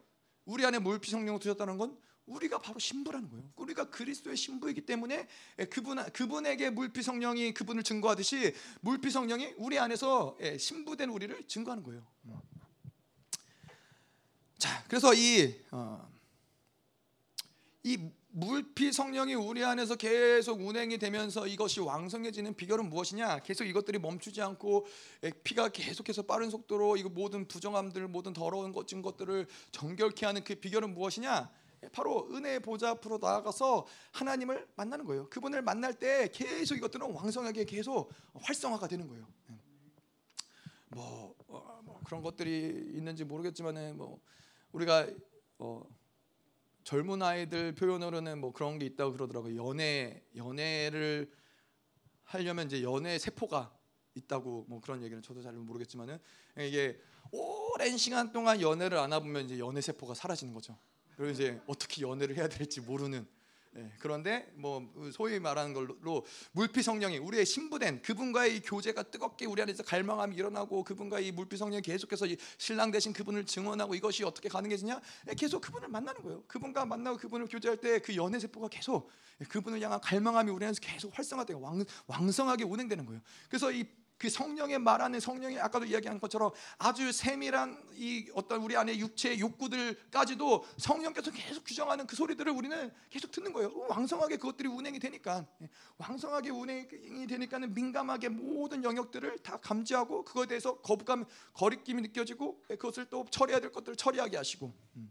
우리 안에 물피 성령을 두셨다는 건 우리가 바로 신부라는 거예요. 우리가 그리스도의 신부이기 때문에 그분 그분에게 물피 성령이 그분을 증거하듯이 물피 성령이 우리 안에서 신부된 우리를 증거하는 거예요. 자, 그래서 이 어, 이 물피 성령이 우리 안에서 계속 운행이 되면서 이것이 왕성해지는 비결은 무엇이냐? 계속 이것들이 멈추지 않고 피가 계속해서 빠른 속도로 이거 모든 부정함들, 모든 더러운 것진 것들을 정결케 하는 그 비결은 무엇이냐? 바로 은혜의 보좌 앞으로 나아가서 하나님을 만나는 거예요. 그분을 만날 때 계속 이것들은 왕성하게 계속 활성화가 되는 거예요. 뭐, 어, 뭐 그런 것들이 있는지 모르겠지만은 뭐 우리가 어, 젊은 아이들 표현으로는 뭐 그런 게 있다고 그러더라고요. 연애 연애를 하려면 이제 연애 세포가 있다고 뭐 그런 얘기는 저도 잘 모르겠지만은 이게 오랜 시간 동안 연애를 안 해보면 이제 연애 세포가 사라지는 거죠. 그리고 이제 어떻게 연애를 해야 될지 모르는 예, 그런데 뭐 소위 말하는 걸로 물피 성령이 우리의 신부된 그분과의 이 교제가 뜨겁게 우리 안에서 갈망함이 일어나고 그분과 이 물피 성령이 계속해서 이 신랑 대신 그분을 증언하고 이것이 어떻게 가능해지냐? 예, 계속 그분을 만나는 거예요. 그분과 만나고 그분을 교제할 때 그 연애 세포가 계속 그분을 향한 갈망함이 우리 안에서 계속 활성화되고 왕, 왕성하게 운행되는 거예요. 그래서 이 그 성령의 말하는 성령이 아까도 이야기한 것처럼 아주 세밀한 이 어떤 우리 안에 육체의 욕구들까지도 성령께서 계속 규정하는 그 소리들을 우리는 계속 듣는 거예요. 왕성하게 그것들이 운행이 되니까 예, 왕성하게 운행이 되니까는 민감하게 모든 영역들을 다 감지하고 그거에 대해서 거부감, 거리낌이 느껴지고 예, 그것을 또 처리해야 될 것들을 처리하게 하시고 음.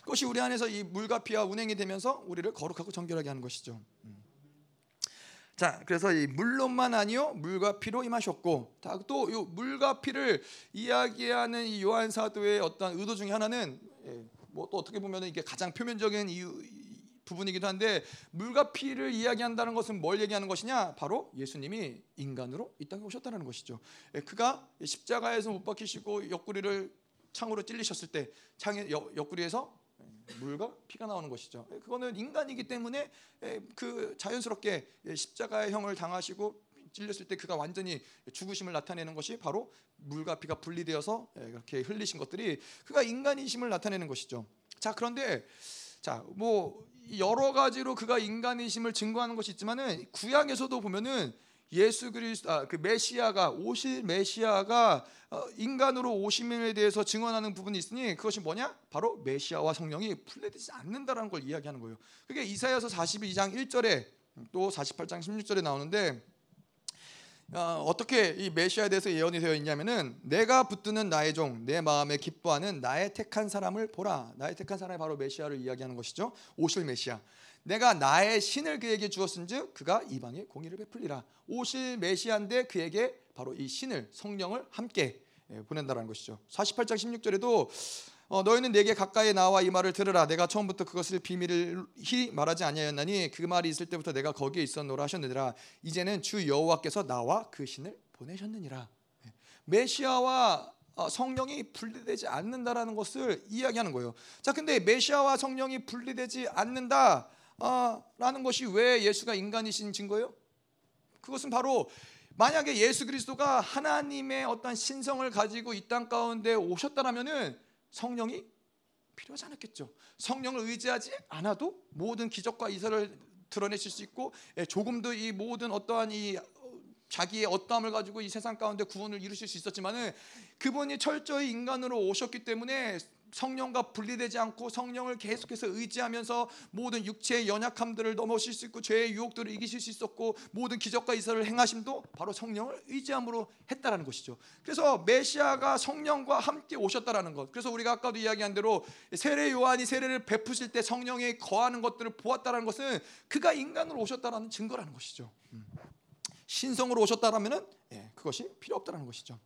그것이 우리 안에서 이 물과 피와 운행이 되면서 우리를 거룩하고 정결하게 하는 것이죠. 음. 자, 그래서 이 물론만 아니요 물과 피로 임하셨고, 또 이 물과 피를 이야기하는 이 요한 사도의 어떤 의도 중에 하나는 예, 뭐또 어떻게 보면 이게 가장 표면적인 이유, 부분이기도 한데 물과 피를 이야기한다는 것은 뭘 얘기하는 것이냐? 바로 예수님이 인간으로 이 땅에 오셨다는 것이죠. 예, 그가 십자가에서 못 박히시고 옆구리를 창으로 찔리셨을 때 창의 옆구리에서 물과 피가 나오는 것이죠. 예, 그거는 인간이기 때문에 예, 그 자연스럽게 예, 십자가의 형을 당하시고 찔렸을 때 그가 완전히 죽으심을 나타내는 것이 바로 물과 피가 분리되어서 이렇게 흘리신 것들이 그가 인간이심을 나타내는 것이죠. 자 그런데 자뭐 여러 가지로 그가 인간이심을 증거하는 것이 있지만은 구약에서도 보면은 예수 그리스도 아, 그 메시아가 오실 메시아가 어, 인간으로 오심에 대해서 증언하는 부분이 있으니 그것이 뭐냐? 바로 메시아와 성령이 분리되지 않는다라는 걸 이야기하는 거예요. 그게 이사야서 42장 1절에 또 48장 16절에 나오는데 어, 떻게 이 메시아에 대해서 예언이 되어 있냐면은 내가 붙드는 나의 종, 내 마음에 기뻐하는 나의 택한 사람을 보라. 나의 택한 사람이 바로 메시아를 이야기하는 것이죠. 오실 메시아. 내가 나의 신을 그에게 주었은즉 그가 이방에 공의를 베풀리라. 오실 메시아인데 그에게 바로 이 신을 성령을 함께 예, 보낸다는 것이죠. 48장 16절에도 어, 너희는 내게 가까이 나와 이 말을 들으라. 내가 처음부터 그것을 비밀히 말하지 아니하였나니 그 말이 있을 때부터 내가 거기에 있었노라 하셨느니라. 이제는 주 여호와께서 나와 그 신을 보내셨느니라. 예. 메시아와 어, 성령이 분리되지 않는다라는 것을 이야기하는 거예요. 자, 근데 메시아와 성령이 분리되지 않는다. 라는 것이 왜 예수가 인간이신 증거예요? 그것은 바로 만약에 예수 그리스도가 하나님의 어떤 신성을 가지고 이 땅 가운데 오셨다라면은 성령이 필요하지 않았겠죠. 성령을 의지하지 않아도 모든 기적과 이설을 드러내실 수 있고 예, 조금도 이 모든 어떠한 이 자기의 어떠함을 가지고 이 세상 가운데 구원을 이루실 수 있었지만은 그분이 철저히 인간으로 오셨기 때문에 성령과 분리되지 않고 성령을 계속해서 의지하면서 모든 육체의 연약함들을 넘어실 수 있고 죄의 유혹들을 이기실 수 있었고 모든 기적과 이설을 행하심도 바로 성령을 의지함으로 했다라는 것이죠. 그래서 메시아가 성령과 함께 오셨다라는 것. 그래서 우리가 아까도 이야기한 대로 세례 요한이 세례를 베푸실 때 성령이 거하는 것들을 보았다라는 것은 그가 인간으로 오셨다라는 증거라는 것이죠. 음. 신성으로 오셨다라면은 예, 그것이 필요 없다라는 것이죠.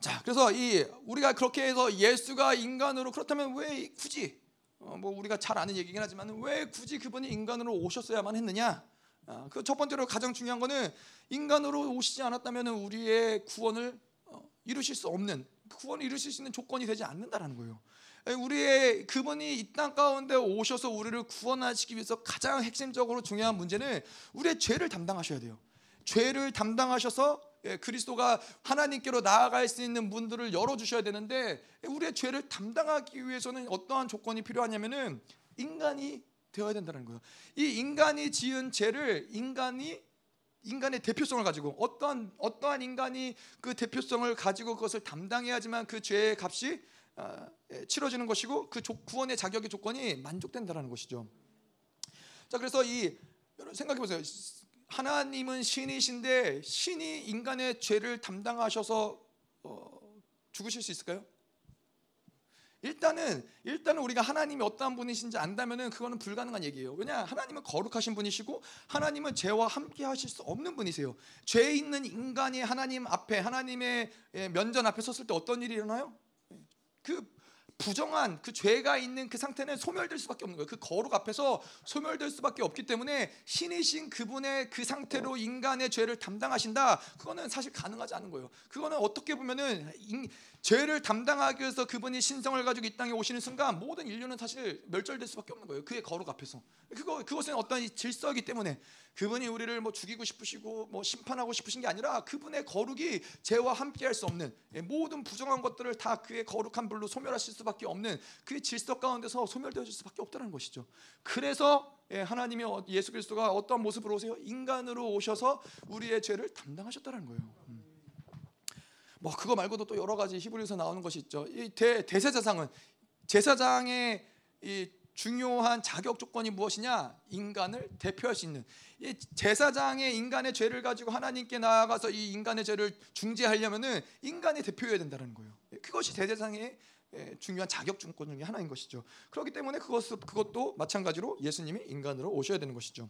자, 그래서 이 우리가 그렇게 해서 예수가 인간으로 그렇다면 왜 굳이 어, 뭐 우리가 잘 아는 얘기긴 하지만 왜 굳이 그분이 인간으로 오셨어야만 했느냐? 아, 그첫 번째로 가장 중요한 거는 인간으로 오시지 않았다면 우리의 구원을 어, 이루실 수 없는 구원을 이루실 수 있는 조건이 되지 않는다라는 거예요. 우리의 그분이 이 땅 가운데 오셔서 우리를 구원하시기 위해서 가장 핵심적으로 중요한 문제는 우리의 죄를 담당하셔야 돼요. 죄를 담당하셔서 예, 그리스도가 하나님께로 나아갈 수 있는 문들을 열어 주셔야 되는데 우리의 죄를 담당하기 위해서는 어떠한 조건이 필요하냐면은 인간이 되어야 된다는 거예요. 이 인간이 지은 죄를 인간이 인간의 대표성을 가지고 어떠한 어떠한 인간이 그 대표성을 가지고 그것을 담당해야지만 그 죄의 값이 아, 예, 치러지는 것이고 그 구원의 자격의 조건이 만족된다는 것이죠. 자 그래서 이 생각해 보세요. 하나님은 신이신데 신이 인간의 죄를 담당하셔서 어, 죽으실 수 있을까요? 일단은 일단은 우리가 하나님이 어떠한 분이신지 안다면은 그거는 불가능한 얘기예요. 왜냐 하나님은 거룩하신 분이시고 하나님은 죄와 함께 하실 수 없는 분이세요. 죄 있는 인간이 하나님 앞에 하나님의 예, 면전 앞에 섰을 때 어떤 일이 일어나요? 그 부정한 그 죄가 있는 그 상태는 소멸될 수밖에 없는 거예요. 그 거룩 앞에서 소멸될 수밖에 없기 때문에 신이신 그분의 그 상태로 인간의 죄를 담당하신다. 그거는 사실 가능하지 않은 거예요. 그거는 어떻게 보면은 죄를 담당하기 위해서 그분이 신성을 가지고 이 땅에 오시는 순간 모든 인류는 사실 멸절될 수밖에 없는 거예요. 그의 거룩 앞에서. 그거 그것은 어떤 질서이기 때문에 그분이 우리를 뭐 죽이고 싶으시고 뭐 심판하고 싶으신 게 아니라 그분의 거룩이 죄와 함께할 수 없는 예, 모든 부정한 것들을 다 그의 거룩한 불로 소멸하실 수밖에 없는 그의 질서 가운데서 소멸되어질 수밖에 없다는 것이죠. 그래서 예, 하나님이 어, 예수 그리스도가 어떤 모습으로 오세요? 인간으로 오셔서 우리의 죄를 담당하셨다는 거예요. 음. 뭐 그거 말고도 또 여러 가지 히브리서 나오는 것이 있죠. 이 대, 대제사장은 제사장의 이 중요한 자격 조건이 무엇이냐? 인간을 대표할 수 있는 이 제사장의 인간의 죄를 가지고 하나님께 나아가서 이 인간의 죄를 중재하려면은 인간이 대표해야 된다는 거예요. 그것이 대제사장의 중요한 자격 조건 중에 하나인 것이죠. 그렇기 때문에 그것 그것도 마찬가지로 예수님이 인간으로 오셔야 되는 것이죠.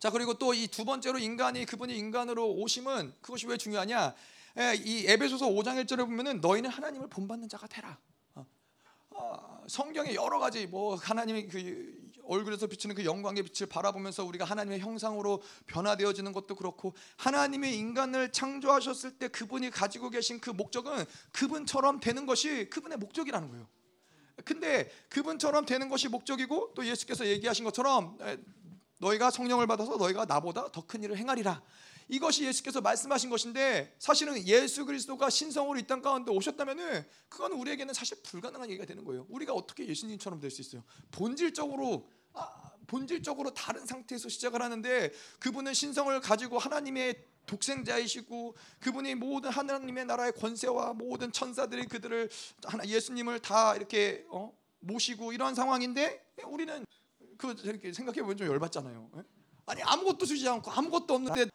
자 그리고 또 이 두 번째로 인간이 그분이 인간으로 오심은 그것이 왜 중요하냐? 예, 이 에베소서 5장 1절에 보면은 너희는 하나님을 본받는 자가 되라. 어, 어, 성경에 여러 가지 뭐 하나님의 그 얼굴에서 비치는 그 영광의 빛을 바라보면서 우리가 하나님의 형상으로 변화되어지는 것도 그렇고 하나님의 인간을 창조하셨을 때 그분이 가지고 계신 그 목적은 그분처럼 되는 것이 그분의 목적이라는 거예요. 근데 그분처럼 되는 것이 목적이고 또 예수께서 얘기하신 것처럼 너희가 성령을 받아서 너희가 나보다 더 큰 일을 행하리라. 이것이 예수께서 말씀하신 것인데 사실은 예수 그리스도가 신성으로 이 땅 가운데 오셨다면은 그건 우리에게는 사실 불가능한 얘기가 되는 거예요. 우리가 어떻게 예수님처럼 될 수 있어요? 본질적으로 아, 본질적으로 다른 상태에서 시작을 하는데 그분은 신성을 가지고 하나님의 독생자이시고 그분이 모든 하나님의 나라의 권세와 모든 천사들이 그들을 하나 예수님을 다 이렇게 어? 모시고 이런 상황인데 우리는 그 생각해 보면 좀 열받잖아요. 예? 아니 아무것도 주지 않고 아무것도 없는데 예,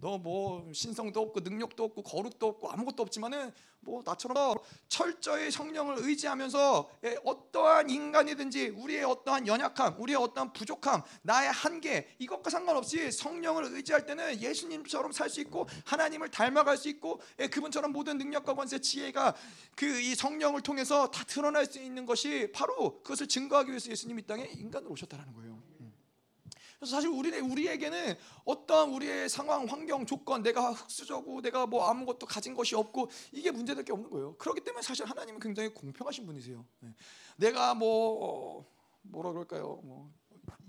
너 뭐 신성도 없고 능력도 없고 거룩도 없고 아무것도 없지만은 뭐 나처럼 철저히 성령을 의지하면서 예, 어떠한 인간이든지 우리의 어떠한 연약함, 우리의 어떠한 부족함, 나의 한계 이것과 상관없이 성령을 의지할 때는 예수님처럼 살 수 있고 하나님을 닮아갈 수 있고 예, 그분처럼 모든 능력과 권세, 지혜가 그 이 성령을 통해서 다 드러날 수 있는 것이 바로 그것을 증거하기 위해서 예수님이 땅에 인간으로 오셨다는 거예요. 그래서 사실 우리 우리에게는 어떠한 우리의 상황, 환경, 조건, 내가 흑수저고 내가 뭐 아무것도 가진 것이 없고 이게 문제될 게 없는 거예요. 그렇기 때문에 사실 하나님은 굉장히 공평하신 분이세요. 네. 내가 뭐 어, 뭐라 그럴까요? 뭐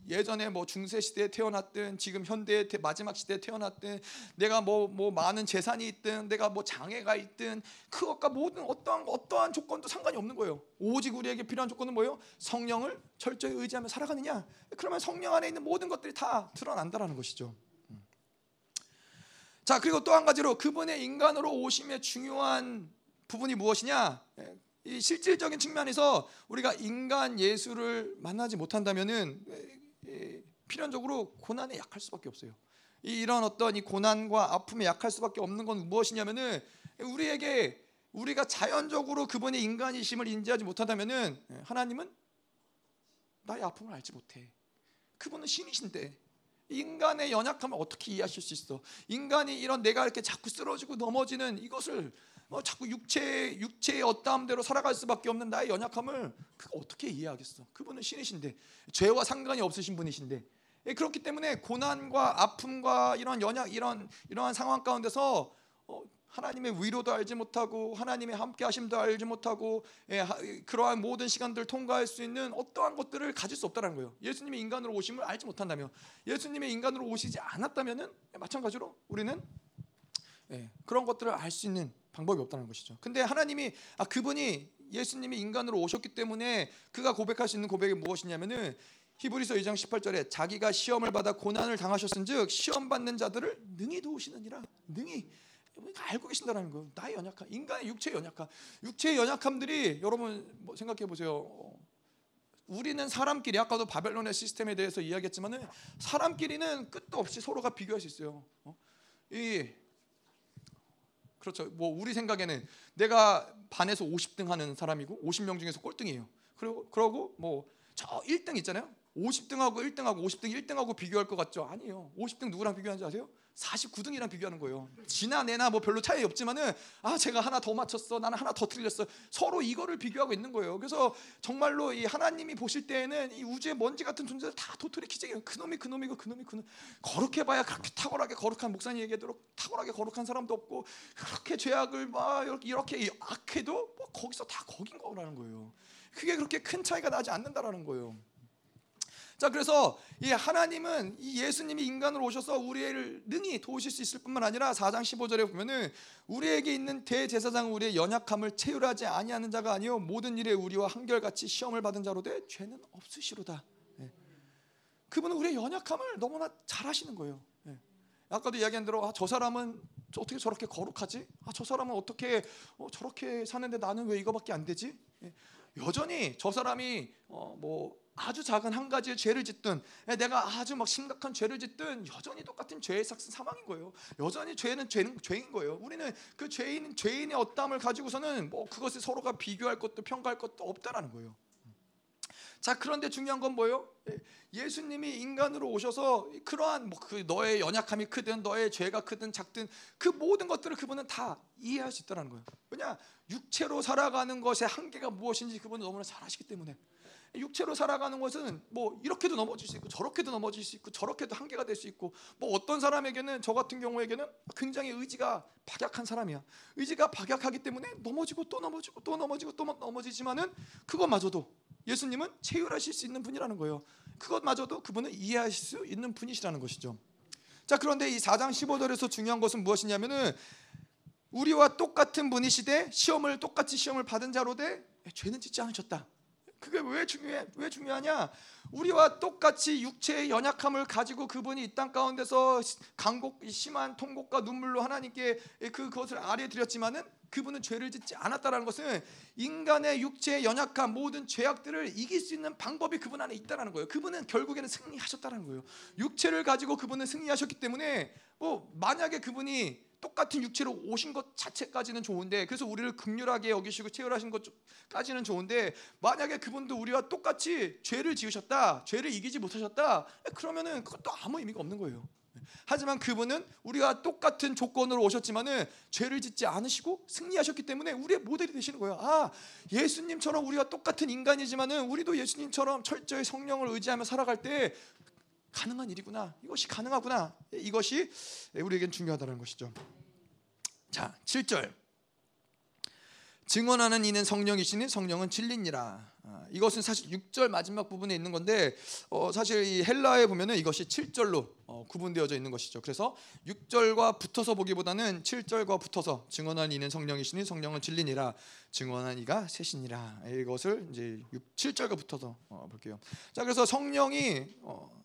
예전에 뭐 중세 시대에 태어났든 지금 현대의 마지막 시대에 태어났든 내가 뭐뭐 뭐 많은 재산이 있든 내가 뭐 장애가 있든 그것과 모든 어떠한 어떠한 조건도 상관이 없는 거예요. 오직 우리에게 필요한 조건은 뭐예요? 성령을 철저히 의지하며 살아가느냐? 그러면 성령 안에 있는 모든 것들이 다 드러난다라는 것이죠. 음. 자 그리고 또 한 가지로 그분의 인간으로 오심의 중요한 부분이 무엇이냐? 예, 이 실질적인 측면에서 우리가 인간 예수를 만나지 못한다면은 필연적으로 고난에 약할 수밖에 없어요. 이런 어떤 이 고난과 아픔에 약할 수밖에 없는 건 무엇이냐면은 우리에게 우리가 자연적으로 그분의 인간이심을 인지하지 못한다면은 하나님은 나의 아픔을 알지 못해. 그분은 신이신데 인간의 연약함을 어떻게 이해하실 수 있어? 인간이 이런 내가 이렇게 자꾸 쓰러지고 넘어지는 이것을 어, 자꾸 육체 육체의 어떠함대로 살아갈 수밖에 없는 나의 연약함을 그가 어떻게 이해하겠어? 그분은 신이신데 죄와 상관이 없으신 분이신데 예, 그렇기 때문에 고난과 아픔과 이런 연약 이런 이러한 상황 가운데서 어, 하나님의 위로도 알지 못하고 하나님의 함께하심도 알지 못하고 예, 하, 그러한 모든 시간들을 통과할 수 있는 어떠한 것들을 가질 수 없다는 거예요. 예수님이 인간으로 오심을 알지 못한다면, 예수님의 인간으로 오시지 않았다면은 예, 마찬가지로 우리는 예, 그런 것들을 알 수 있는 방법이 없다는 것이죠. 근데 하나님이 아 그분이 예수님이 인간으로 오셨기 때문에 그가 고백할 수 있는 고백이 무엇이냐면은 히브리서 2장 18절에 자기가 시험을 받아 고난을 당하셨은즉 시험 받는 자들을 능히 도우시느니라 능히 알고 계신다는 거예요. 나의 연약함, 인간의 육체의 연약함, 육체의 연약함들이 여러분 뭐 생각해 보세요. 우리는 사람끼리 아까도 바벨론의 시스템에 대해서 이야기했지만은 사람끼리는 끝도 없이 서로가 비교할 수 있어요. 어? 이 그렇죠. 뭐 우리 생각에는 내가 반에서 50등 하는 사람이고 50명 중에서 꼴등이에요. 그리고 그러고 뭐 저 1등 있잖아요. 50등하고 1등하고 50등 1등하고 비교할 것 같죠? 아니에요. 50등 누구랑 비교하는지 아세요? 49등이랑 비교하는 거예요. 지나 내나 뭐 별로 차이 없지만은 아 제가 하나 더 맞췄어. 나는 하나 더 틀렸어. 서로 이거를 비교하고 있는 거예요. 그래서 정말로 이 하나님이 보실 때에는 이 우주의 먼지 같은 존재들 다 도토리 키재기예요. 그놈이 그놈이고 그놈이 그놈. 거룩해 봐야 그렇게 탁월하게 거룩한 목사님 얘기하도록 탁월하게 거룩한 사람도 없고 그렇게 죄악을 막 이렇게 악해도 뭐 거기서 다 거긴 거라는 거예요. 그게 그렇게 큰 차이가 나지 않는다라는 거예요. 자 그래서 이 하나님은 이 예수님이 인간으로 오셔서 우리를 능히 도우실 수 있을 뿐만 아니라 4장 15절에 보면은 우리에게 있는 대제사장 우리의 연약함을 체휼하지 아니하는 자가 아니요 모든 일에 우리와 한결같이 시험을 받은 자로 되 죄는 없으시로다. 네. 그분은 우리의 연약함을 너무나 잘 아시는 거예요. 네. 아까도 이야기한 대로 아, 저 사람은 어떻게 저렇게 거룩하지? 아, 저 사람은 어떻게 어, 저렇게 사는데 나는 왜 이거밖에 안 되지? 네. 여전히 저 사람이 어, 뭐 아주 작은 한 가지의 죄를 짓든 내가 아주 막 심각한 죄를 짓든 여전히 똑같은 죄의 삭슨 사망인 거예요. 여전히 죄는 죄는 죄인 거예요. 우리는 그 죄인 죄인의 어담을 가지고서는 뭐 그것을 서로가 비교할 것도 평가할 것도 없다라는 거예요. 자 그런데 중요한 건 뭐예요? 예수님이 인간으로 오셔서 그러한 뭐 그 너의 연약함이 크든 너의 죄가 크든 작든 그 모든 것들을 그분은 다 이해할 수 있다는 거예요. 왜냐 육체로 살아가는 것의 한계가 무엇인지 그분은 너무나 잘 아시기 때문에 육체로 살아가는 것은 뭐 이렇게도 넘어질 수 있고 저렇게도 넘어질 수 있고 저렇게도 한계가 될 수 있고 뭐 어떤 사람에게는 저 같은 경우에게는 굉장히 의지가 박약한 사람이야. 의지가 박약하기 때문에 넘어지고 또 넘어지고 또 넘어지고 또 넘어지지만은 그것마저도 예수님은 체휼하실 수 있는 분이라는 거예요. 그것마저도 그분은 이해하실 수 있는 분이시라는 것이죠. 자 그런데 이 4장 15절에서 중요한 것은 무엇이냐면은 우리와 똑같은 분이시되 시험을 똑같이 시험을 받은 자로 되 죄는 짓지 않으셨다. 그게 왜 중요해? 왜 중요하냐? 우리와 똑같이 육체의 연약함을 가지고 그분이 이 땅 가운데서 강곡 심한 통곡과 눈물로 하나님께 그 그것을 아뢰 드렸지만은 그분은 죄를 짓지 않았다라는 것은 인간의 육체의 연약함 모든 죄악들을 이길 수 있는 방법이 그분 안에 있다라는 거예요. 그분은 결국에는 승리하셨다는 거예요. 육체를 가지고 그분은 승리하셨기 때문에 뭐 만약에 그분이 똑같은 육체로 오신 것 자체까지는 좋은데 그래서 우리를 극렬하게 여기시고 체휼하신 것까지는 좋은데 만약에 그분도 우리와 똑같이 죄를 지으셨다 죄를 이기지 못하셨다 그러면은 그것도 아무 의미가 없는 거예요 하지만 그분은 우리와 똑같은 조건으로 오셨지만은 죄를 짓지 않으시고 승리하셨기 때문에 우리의 모델이 되시는 거예요. 아, 예수님처럼 우리가 똑같은 인간이지만은 우리도 예수님처럼 철저히 성령을 의지하며 살아갈 때 가능한 일이구나. 이것이 가능하구나. 이것이 우리에겐 중요하다는 것이죠. 자, 7절. 증언하는 이는 성령이시니 성령은 진리니라. 아, 이것은 사실 6절 마지막 부분에 있는 건데 어, 사실 이 헬라에 보면은 이것이 7절로 어, 구분되어져 있는 것이죠. 그래서 6절과 붙어서 보기보다는 7절과 붙어서 증언한 이는 성령이시니 성령은 진리니라. 증언한 이가 셋이니라. 이것을 이제 6, 7절과 붙어서 어, 볼게요. 자, 그래서 성령이 어,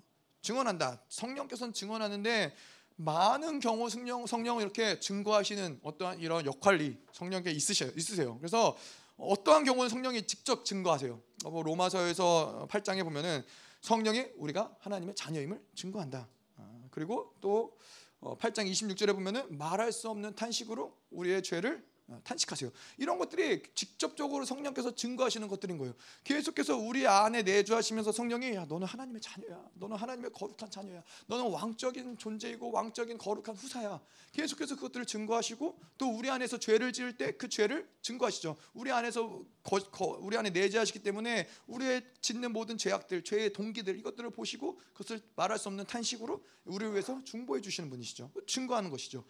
증언한다. 성령께서는 증언하는데 많은 경우 성령 성령을 이렇게 증거하시는 어떠한 이런 역할이 성령께 있으셔 있으세요. 그래서 어떠한 경우는 성령이 직접 증거하세요. 뭐 로마서에서 8장에 보면은 성령이 우리가 하나님의 자녀임을 증거한다. 아, 그리고 또 8장 어, 26절에 보면은 말할 수 없는 탄식으로 우리의 죄를 어, 탄식하세요. 이런 것들이 직접적으로 성령께서 증거하시는 것들인 거예요. 계속해서 우리 안에 내주하시면서 성령이 야, 너는 하나님의 자녀야. 너는 하나님의 거룩한 자녀야. 너는 왕적인 존재이고 왕적인 거룩한 후사야. 계속해서 그것들을 증거하시고 또 우리 안에서 죄를 지을 때 그 죄를 증거하시죠. 우리 안에서 거, 거, 우리 안에 내재하시기 때문에 우리의 짓는 모든 죄악들, 죄의 동기들 이것들을 보시고 그것을 말할 수 없는 탄식으로 우리를 위해서 중보해 주시는 분이시죠. 증거하는 것이죠.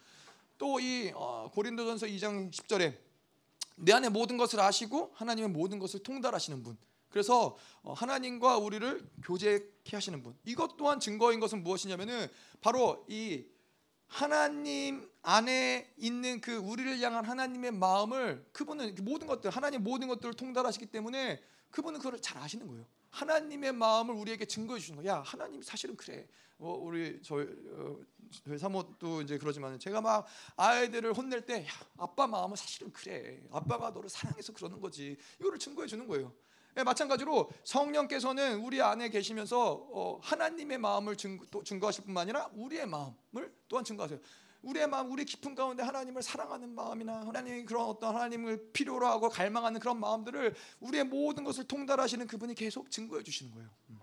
또이 어, 고린도전서 2장 10절에 내 안에 모든 것을 아시고 하나님의 모든 것을 통달하시는 분. 그래서 어, 하나님과 우리를 교제케 하시는 분. 이것 또한 증거인 것은 무엇이냐면은 바로 이 하나님 안에 있는 그 우리를 향한 하나님의 마음을 그분은 모든 것들 하나님 모든 것들을 통달하시기 때문에 그분은 그걸 잘 아시는 거예요. 하나님의 마음을 우리에게 증거해 주시는 거야. 하나님 사실은 그래. 어, 우리 저희, 어, 저희 사모도 이제 그러지만 제가 막 아이들을 혼낼 때 야, 아빠 마음은 사실은 그래. 아빠가 너를 사랑해서 그러는 거지. 이거를 증거해 주는 거예요. 네, 마찬가지로 성령께서는 우리 안에 계시면서 어, 하나님의 마음을 증거, 또 증거하실 뿐만 아니라 우리의 마음을 또한 증거하세요. 우리의 마음, 우리 깊은 가운데 하나님을 사랑하는 마음이나 하나님 그런 어떤 하나님을 필요로 하고 갈망하는 그런 마음들을 우리의 모든 것을 통달하시는 그분이 계속 증거해 주시는 거예요. 음.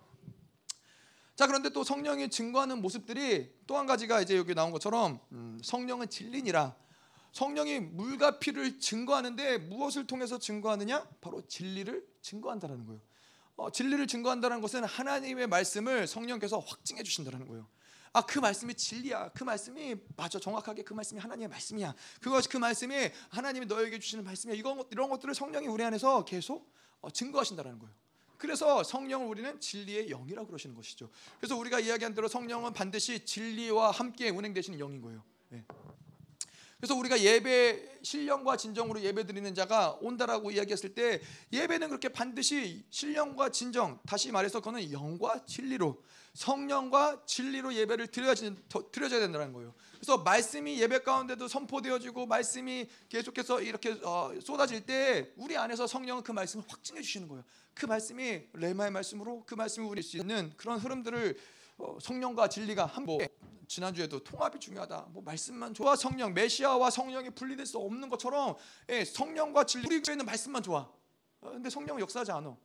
자 그런데 또 성령이 증거하는 모습들이 또 한 가지가 이제 여기 나온 것처럼 음, 성령은 진리니라. 성령이 물과 피를 증거하는데 무엇을 통해서 증거하느냐? 바로 진리를 증거한다라는 거예요. 어, 진리를 증거한다는 것은 하나님의 말씀을 성령께서 확증해 주신다는 거예요. 아, 그 말씀이 진리야. 그 말씀이 맞아. 정확하게 그 말씀이 하나님의 말씀이야. 그것이 그 말씀이 하나님이 너에게 주시는 말씀이야. 이런, 이런 것들을 성령이 우리 안에서 계속 어, 증거하신다는 거예요. 그래서 성령을 우리는 진리의 영이라고 그러시는 것이죠. 그래서 우리가 이야기한 대로 성령은 반드시 진리와 함께 운행되시는 영인 거예요. 네. 그래서 우리가 예배 신령과 진정으로 예배 드리는 자가 온다라고 이야기했을 때 예배는 그렇게 반드시 신령과 진정 다시 말해서 그거는 영과 진리로 성령과 진리로 예배를 드려야, 드려야 된다는 거예요. 그래서 말씀이 예배 가운데도 선포되어지고 말씀이 계속해서 이렇게 어, 쏟아질 때 우리 안에서 성령은 그 말씀을 확증해 주시는 거예요. 그 말씀이 레마의 말씀으로 그 말씀이 우리 수 있는 그런 흐름들을 어, 성령과 진리가 한번 지난주에도 통합이 중요하다. 뭐 말씀만 좋아 성령 메시아와 성령이 분리될 수 없는 것처럼 예, 성령과 진리 우리 교회는 말씀만 좋아. 어, 근데 성령은 역사하지 않아.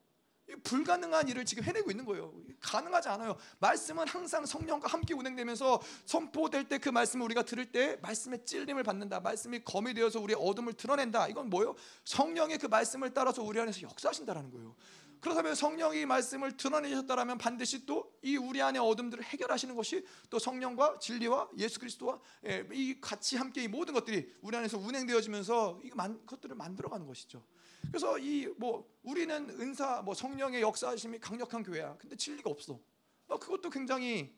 불가능한 일을 지금 해내고 있는 거예요. 가능하지 않아요. 말씀은 항상 성령과 함께 운행되면서 선포될 때 그 말씀을 우리가 들을 때 말씀의 찔림을 받는다. 말씀이 검이 되어서 우리의 어둠을 드러낸다. 이건 뭐예요? 성령의 그 말씀을 따라서 우리 안에서 역사하신다라는 거예요. 그렇다면 성령이 말씀을 드러내셨다라면 반드시 또 이 우리 안의 어둠들을 해결하시는 것이 또 성령과 진리와 예수 그리스도와 예, 이 같이 함께 이 모든 것들이 우리 안에서 운행되어지면서 이 것들을 만들어가는 것이죠. 그래서 이 뭐 우리는 은사 뭐 성령의 역사심이 강력한 교회야. 근데 진리가 없어. 어, 그것도 굉장히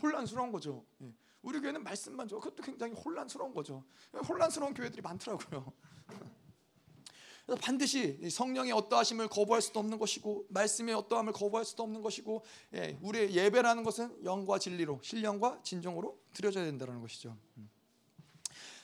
혼란스러운 거죠. 예. 우리 교회는 말씀만 줘. 그것도 굉장히 혼란스러운 거죠. 혼란스러운 교회들이 많더라고요. 그래서 반드시 성령의 어떠하심을 거부할 수도 없는 것이고 말씀의 어떠함을 거부할 수도 없는 것이고 예, 우리의 예배라는 것은 영과 진리로 신령과 진정으로 드려져야 된다는 것이죠.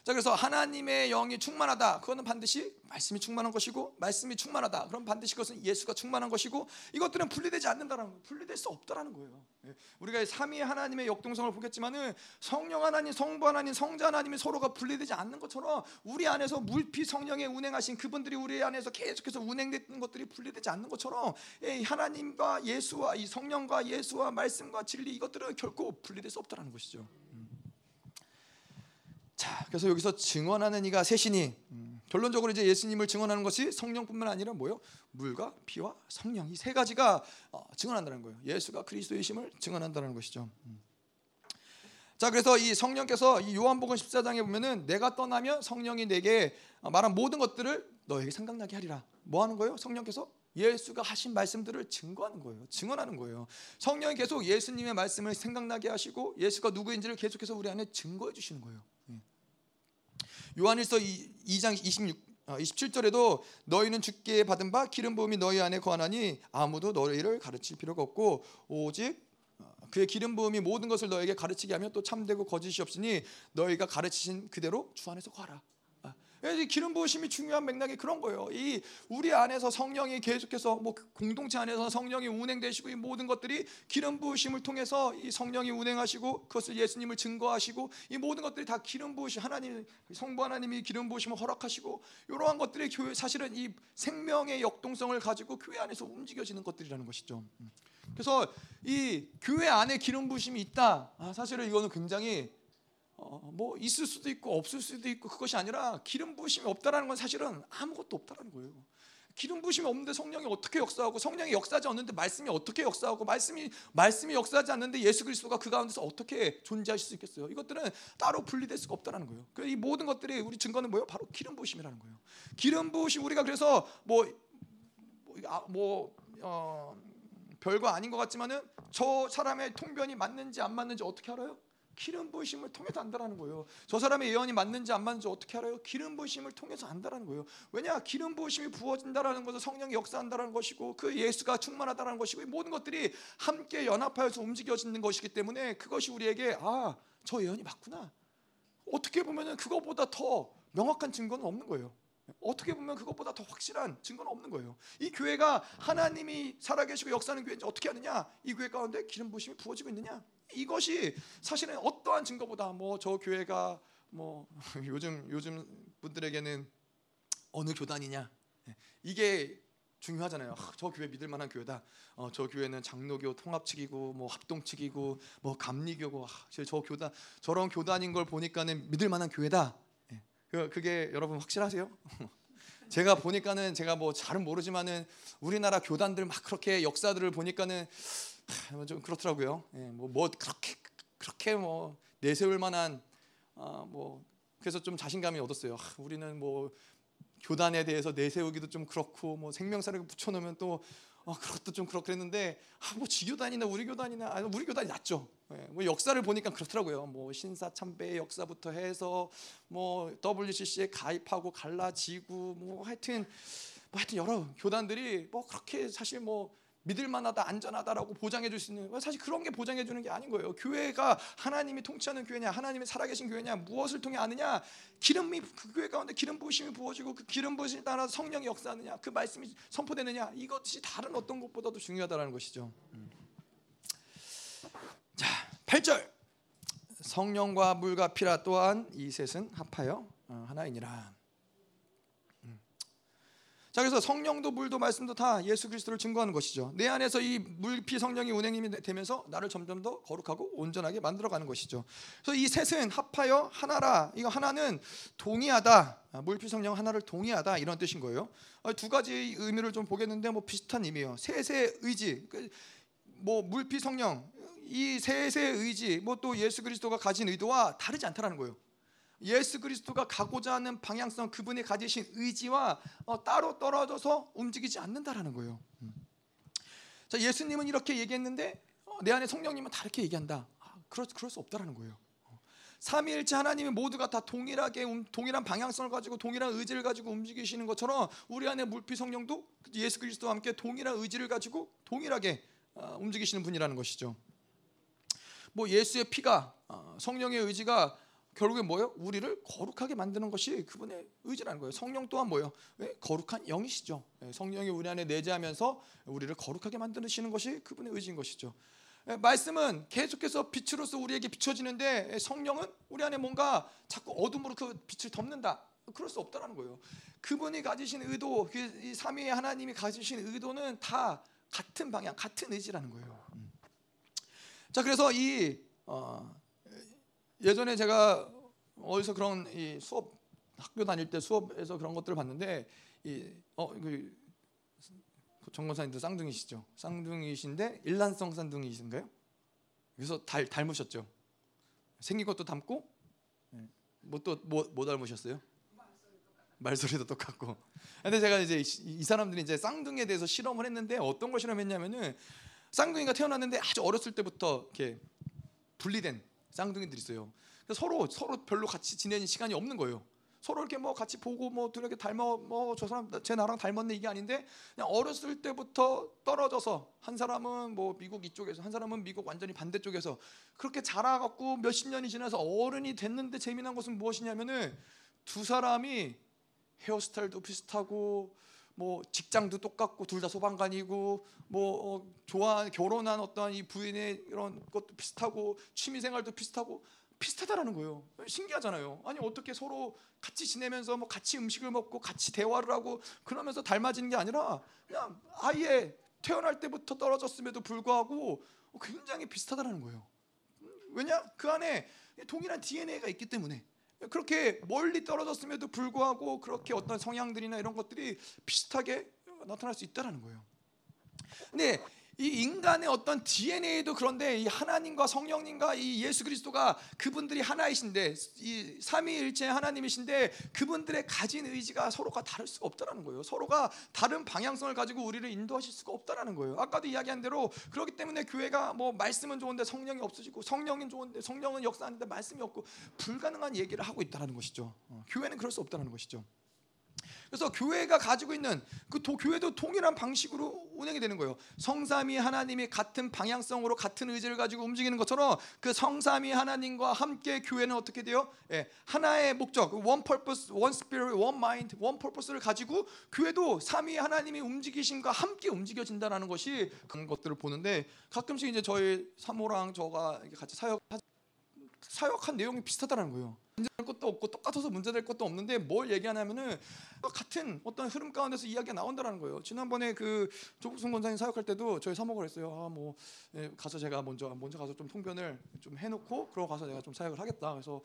음. 자 그래서 하나님의 영이 충만하다. 그거는 반드시 말씀이 충만한 것이고 말씀이 충만하다. 그럼 반드시 그것은 예수가 충만한 것이고 이것들은 분리되지 않는다는 거예요. 분리될 수 없다라는 거예요. 예. 우리가 삼위 하나님의 역동성을 보겠지만은 성령 하나님, 성부 하나님, 성자 하나님이 서로가 분리되지 않는 것처럼 우리 안에서 물피 성령에 운행하신 그분들이 우리 안에서 계속해서 운행됐던 것들이 분리되지 않는 것처럼 예, 하나님과 예수와 이 성령과 예수와 말씀과 진리 이것들은 결코 분리될 수 없다라는 것이죠. 자, 그래서 여기서 증언하는 이가 셋이니 음, 결론적으로 이제 예수님을 증언하는 것이 성령뿐만 아니라 뭐요? 물과 피와 성령 이 세 가지가 어, 증언한다는 거예요. 예수가 그리스도이심을 증언한다는 것이죠. 음. 자, 그래서 이 성령께서 이 요한복음 14장에 보면은 내가 떠나면 성령이 내게 말한 모든 것들을 너에게 생각나게 하리라. 뭐 하는 거예요? 성령께서 예수가 하신 말씀들을 증거하는 거예요. 증언하는 거예요. 성령이 계속 예수님의 말씀을 생각나게 하시고 예수가 누구인지를 계속해서 우리 안에 증거해 주시는 거예요. 요한일서 2장 26 27절에도 너희는 주께 받은 바 기름 부음이 너희 안에 거하나니 아무도 너희를 가르칠 필요가 없고 오직 어, 그의 기름 부음이 모든 것을 너에게 가르치게 하며 또 참되고 거짓이 없으니 너희가 가르치신 그대로 주 안에서 거하라. 아, 이 기름 부으심이 중요한 맥락이 그런 거예요. 이 우리 안에서 성령이 계속해서 뭐 공동체 안에서 성령이 운행되시고 이 모든 것들이 기름 부으심을 통해서 이 성령이 운행하시고 그것을 예수님을 증거하시고 이 모든 것들이 다 기름 부으심 하나님 성부 하나님이 기름 부으심을 허락하시고 이러한 것들이 교회 사실은 이 생명의 역동성을 가지고 교회 안에서 움직여지는 것들이라는 것이죠. 그래서 이 교회 안에 기름 부으심이 있다. 아, 사실은 이거는 굉장히 어, 뭐 있을 수도 있고 없을 수도 있고 그것이 아니라 기름 부으심이 없다라는 건 사실은 아무것도 없다라는 거예요. 기름 부으심이 없는데 성령이 어떻게 역사하고 성령이 역사하지 않는데 말씀이 어떻게 역사하고 말씀이 말씀이 역사하지 않는데 예수 그리스도가 그 가운데서 어떻게 존재하실 수 있겠어요? 이것들은 따로 분리될 수가 없다라는 거예요. 이 모든 것들이 우리 증거는 뭐예요? 바로 기름 부으심이라는 거예요. 기름 부으심 우리가 그래서 뭐 뭐, 아, 뭐 어, 별거 아닌 것 같지만은 저 사람의 통변이 맞는지 안 맞는지 어떻게 알아요? 기름 부으심을 통해서 안다라는 거예요. 저 사람의 예언이 맞는지 안 맞는지 어떻게 알아요? 기름 부으심을 통해서 안다라는 거예요. 왜냐? 기름 부으심이 부어진다라는 것은 성령이 역사한다라는 것이고 그 예수가 충만하다라는 것이고 이 모든 것들이 함께 연합하여서 움직여지는 것이기 때문에 그것이 우리에게 아, 저 예언이 맞구나. 어떻게 보면은 그거보다 더 명확한 증거는 없는 거예요. 어떻게 보면 그것보다 더 확실한 증거는 없는 거예요. 이 교회가 하나님이 살아계시고 역사하는 교회인지 어떻게 아느냐? 이 교회 가운데 기름 부심이 부어지고 있느냐? 이것이 사실은 어떠한 증거보다 뭐 저 교회가 뭐 요즘 요즘 분들에게는 어느 교단이냐 이게 중요하잖아요. 아, 저 교회 믿을 만한 교회다. 어, 저 교회는 장로교 통합 측이고 뭐 합동 측이고 뭐 감리교고 아, 저 교단 저런 교단인 걸 보니까는 믿을 만한 교회다. 그 그게 여러분 확실하세요? 제가 보니까는 제가 뭐 잘은 모르지만은 우리나라 교단들 막 그렇게 역사들을 보니까는 좀 그렇더라고요. 예, 뭐, 뭐 그렇게 그렇게 뭐 내세울 만한 아, 뭐 그래서 좀 자신감이 얻었어요. 아, 우리는 뭐 교단에 대해서 내세우기도 좀 그렇고 뭐 생명사를 붙여놓으면 또 어, 그것도 좀 그렇게 했는데 아, 뭐 지교단이나 우리 교단이나 아니, 우리 교단이 낫죠. 예, 뭐 역사를 보니까 그렇더라고요. 뭐 신사 참배의 역사부터 해서 뭐 WCC에 가입하고 갈라지고 뭐 하여튼 뭐 하여튼 여러 교단들이 뭐 그렇게 사실 뭐 믿을 만하다 안전하다라고 보장해 줄 수 있는 사실 그런 게 보장해 주는 게 아닌 거예요. 교회가 하나님이 통치하는 교회냐, 하나님이 살아계신 교회냐, 무엇을 통해 아느냐? 기름이 그 교회 가운데 기름 부으심이 부어지고 그 기름 부으심에 따라 성령이 역사하느냐, 그 말씀이 선포되느냐, 이것이 다른 어떤 것보다도 중요하다라는 것이죠. 음. 자, 8절. 성령과 물과 피라 또한 이 셋은 합하여 어, 하나이니라. 자 그래서 성령도 물도 말씀도 다 예수 그리스도를 증거하는 것이죠. 내 안에서 이 물피 성령이 운행님이 되면서 나를 점점 더 거룩하고 온전하게 만들어가는 것이죠. 그래서 이 셋은 합하여 하나라. 이거 하나는 동의하다. 아, 물피 성령 하나를 동의하다 이런 뜻인 거예요. 아, 두 가지 의미를 좀 보겠는데 뭐 비슷한 의미예요. 셋의 의지. 그뭐 물피 성령 이 셋의 의지 뭐 또 예수 그리스도가 가진 의도와 다르지 않다라는 거예요. 예수 그리스도가 가고자 하는 방향성 그분이 가지신 의지와 어, 따로 떨어져서 움직이지 않는다라는 거예요. 음. 자 예수님은 이렇게 얘기했는데 어, 내 안에 성령님은 다르게 얘기한다. 아, 그럴, 그럴 수 없다라는 거예요. 어. 삼위일체 하나님이 모두가 다 동일하게 동일한 방향성을 가지고 동일한 의지를 가지고 움직이시는 것처럼 우리 안에 물피 성령도 예수 그리스도와 함께 동일한 의지를 가지고 동일하게 움직이시는 분이라는 것이죠. 뭐 예수의 피가 성령의 의지가 결국에 뭐예요? 우리를 거룩하게 만드는 것이 그분의 의지라는 거예요. 성령 또한 뭐예요? 네? 거룩한 영이시죠. 네, 성령이 우리 안에 내재하면서 우리를 거룩하게 만드시는 것이 그분의 의지인 것이죠. 네, 말씀은 계속해서 빛으로서 우리에게 비춰지는데 성령은 우리 안에 뭔가 자꾸 어둠으로 그 빛을 덮는다. 그럴 수 없다라는 거예요. 그분이 가지신 의도, 그이 삼위의 하나님이 가지신 의도는 다 같은 방향, 같은 의지라는 거예요. 음. 자, 그래서 이 어, 예전에 제가 어디서 그런 이 수업 학교 다닐 때 수업에서 그런 것들을 봤는데 이어그 정권사님도 쌍둥이시죠? 쌍둥이신데 일란성 쌍둥이신가요? 그래서 닮, 닮으셨죠? 생긴 것도 닮고 네. 뭐또뭐 뭐, 뭐 닮으셨어요? 말소리도 똑같고. 근데 제가 이제 이, 이 사람들이 이제 쌍둥이에 대해서 실험을 했는데 어떤 걸 실험했냐면은 쌍둥이가 태어났는데 아주 어렸을 때부터 이렇게 분리된 쌍둥이들이 있어요. 서로 서로 별로 같이 지내는 시간이 없는 거예요. 서로 이렇게 뭐 같이 보고 뭐 둘이 닮아 뭐 저 사람 제 나랑 닮았네 이게 아닌데 그냥 어렸을 때부터 떨어져서 한 사람은 뭐 미국 이쪽에서 한 사람은 미국 완전히 반대쪽에서 그렇게 자라갖고 몇십 년이 지나서 어른이 됐는데 재미난 것은 무엇이냐면은 두 사람이 헤어스타일도 비슷하고 뭐 직장도 똑같고 둘 다 소방관이고 뭐 어, 좋아 결혼한 어떤 이 부인의 이런 것도 비슷하고 취미 생활도 비슷하고 비슷하다라는 거예요. 신기하잖아요. 아니 어떻게 서로 같이 지내면서 뭐 같이 음식을 먹고 같이 대화를 하고 그러면서 닮아지는 게 아니라 그냥 아예 태어날 때부터 떨어졌음에도 불구하고 굉장히 비슷하다라는 거예요. 왜냐 그 안에 동일한 DNA가 있기 때문에 그렇게 멀리 떨어졌음에도 불구하고 그렇게 어떤 성향들이나 이런 것들이 비슷하게 나타날 수 있다라는 거예요. 근데 이 인간의 어떤 DNA도 그런데 이 하나님과 성령님과 이 예수 그리스도가 그분들이 하나이신데 이 삼위일체 하나님이신데 그분들의 가진 의지가 서로가 다를 수가 없다라는 거예요. 서로가 다른 방향성을 가지고 우리를 인도하실 수가 없다라는 거예요. 아까도 이야기한 대로 그렇기 때문에 교회가 뭐 말씀은 좋은데 성령이 없어지고 성령은 좋은데 성령은 역사하는데 말씀이 없고 불가능한 얘기를 하고 있다라는 것이죠. 어, 교회는 그럴 수 없다라는 것이죠. 그래서 교회가 가지고 있는 그 도, 교회도 동일한 방식으로 운영이 되는 거예요. 성삼위 하나님이 같은 방향성으로 같은 의지를 가지고 움직이는 것처럼 그 성삼위 하나님과 함께 교회는 어떻게 돼요? 예, 하나의 목적, 그 one purpose, one spirit, one mind, one purpose를 가지고 교회도 삼위 하나님이 움직이심과 함께 움직여진다라는 것이 그런 것들을 보는데 가끔씩 이제 저희 사모랑 저가 같이 사역 사역한 내용이 비슷하다는 거예요. 문제될 것도 없고 똑같아서 문제될 것도 없는데 뭘 얘기하냐면은 같은 어떤 흐름 가운데서 이야기가 나온다는 거예요. 지난번에 그 조국순 권사님 사역할 때도 저희 사목을 했어요. 아뭐 예, 가서 제가 먼저 먼저 가서 좀 통변을 좀 해놓고 그러고 가서 내가 좀 사역을 하겠다. 그래서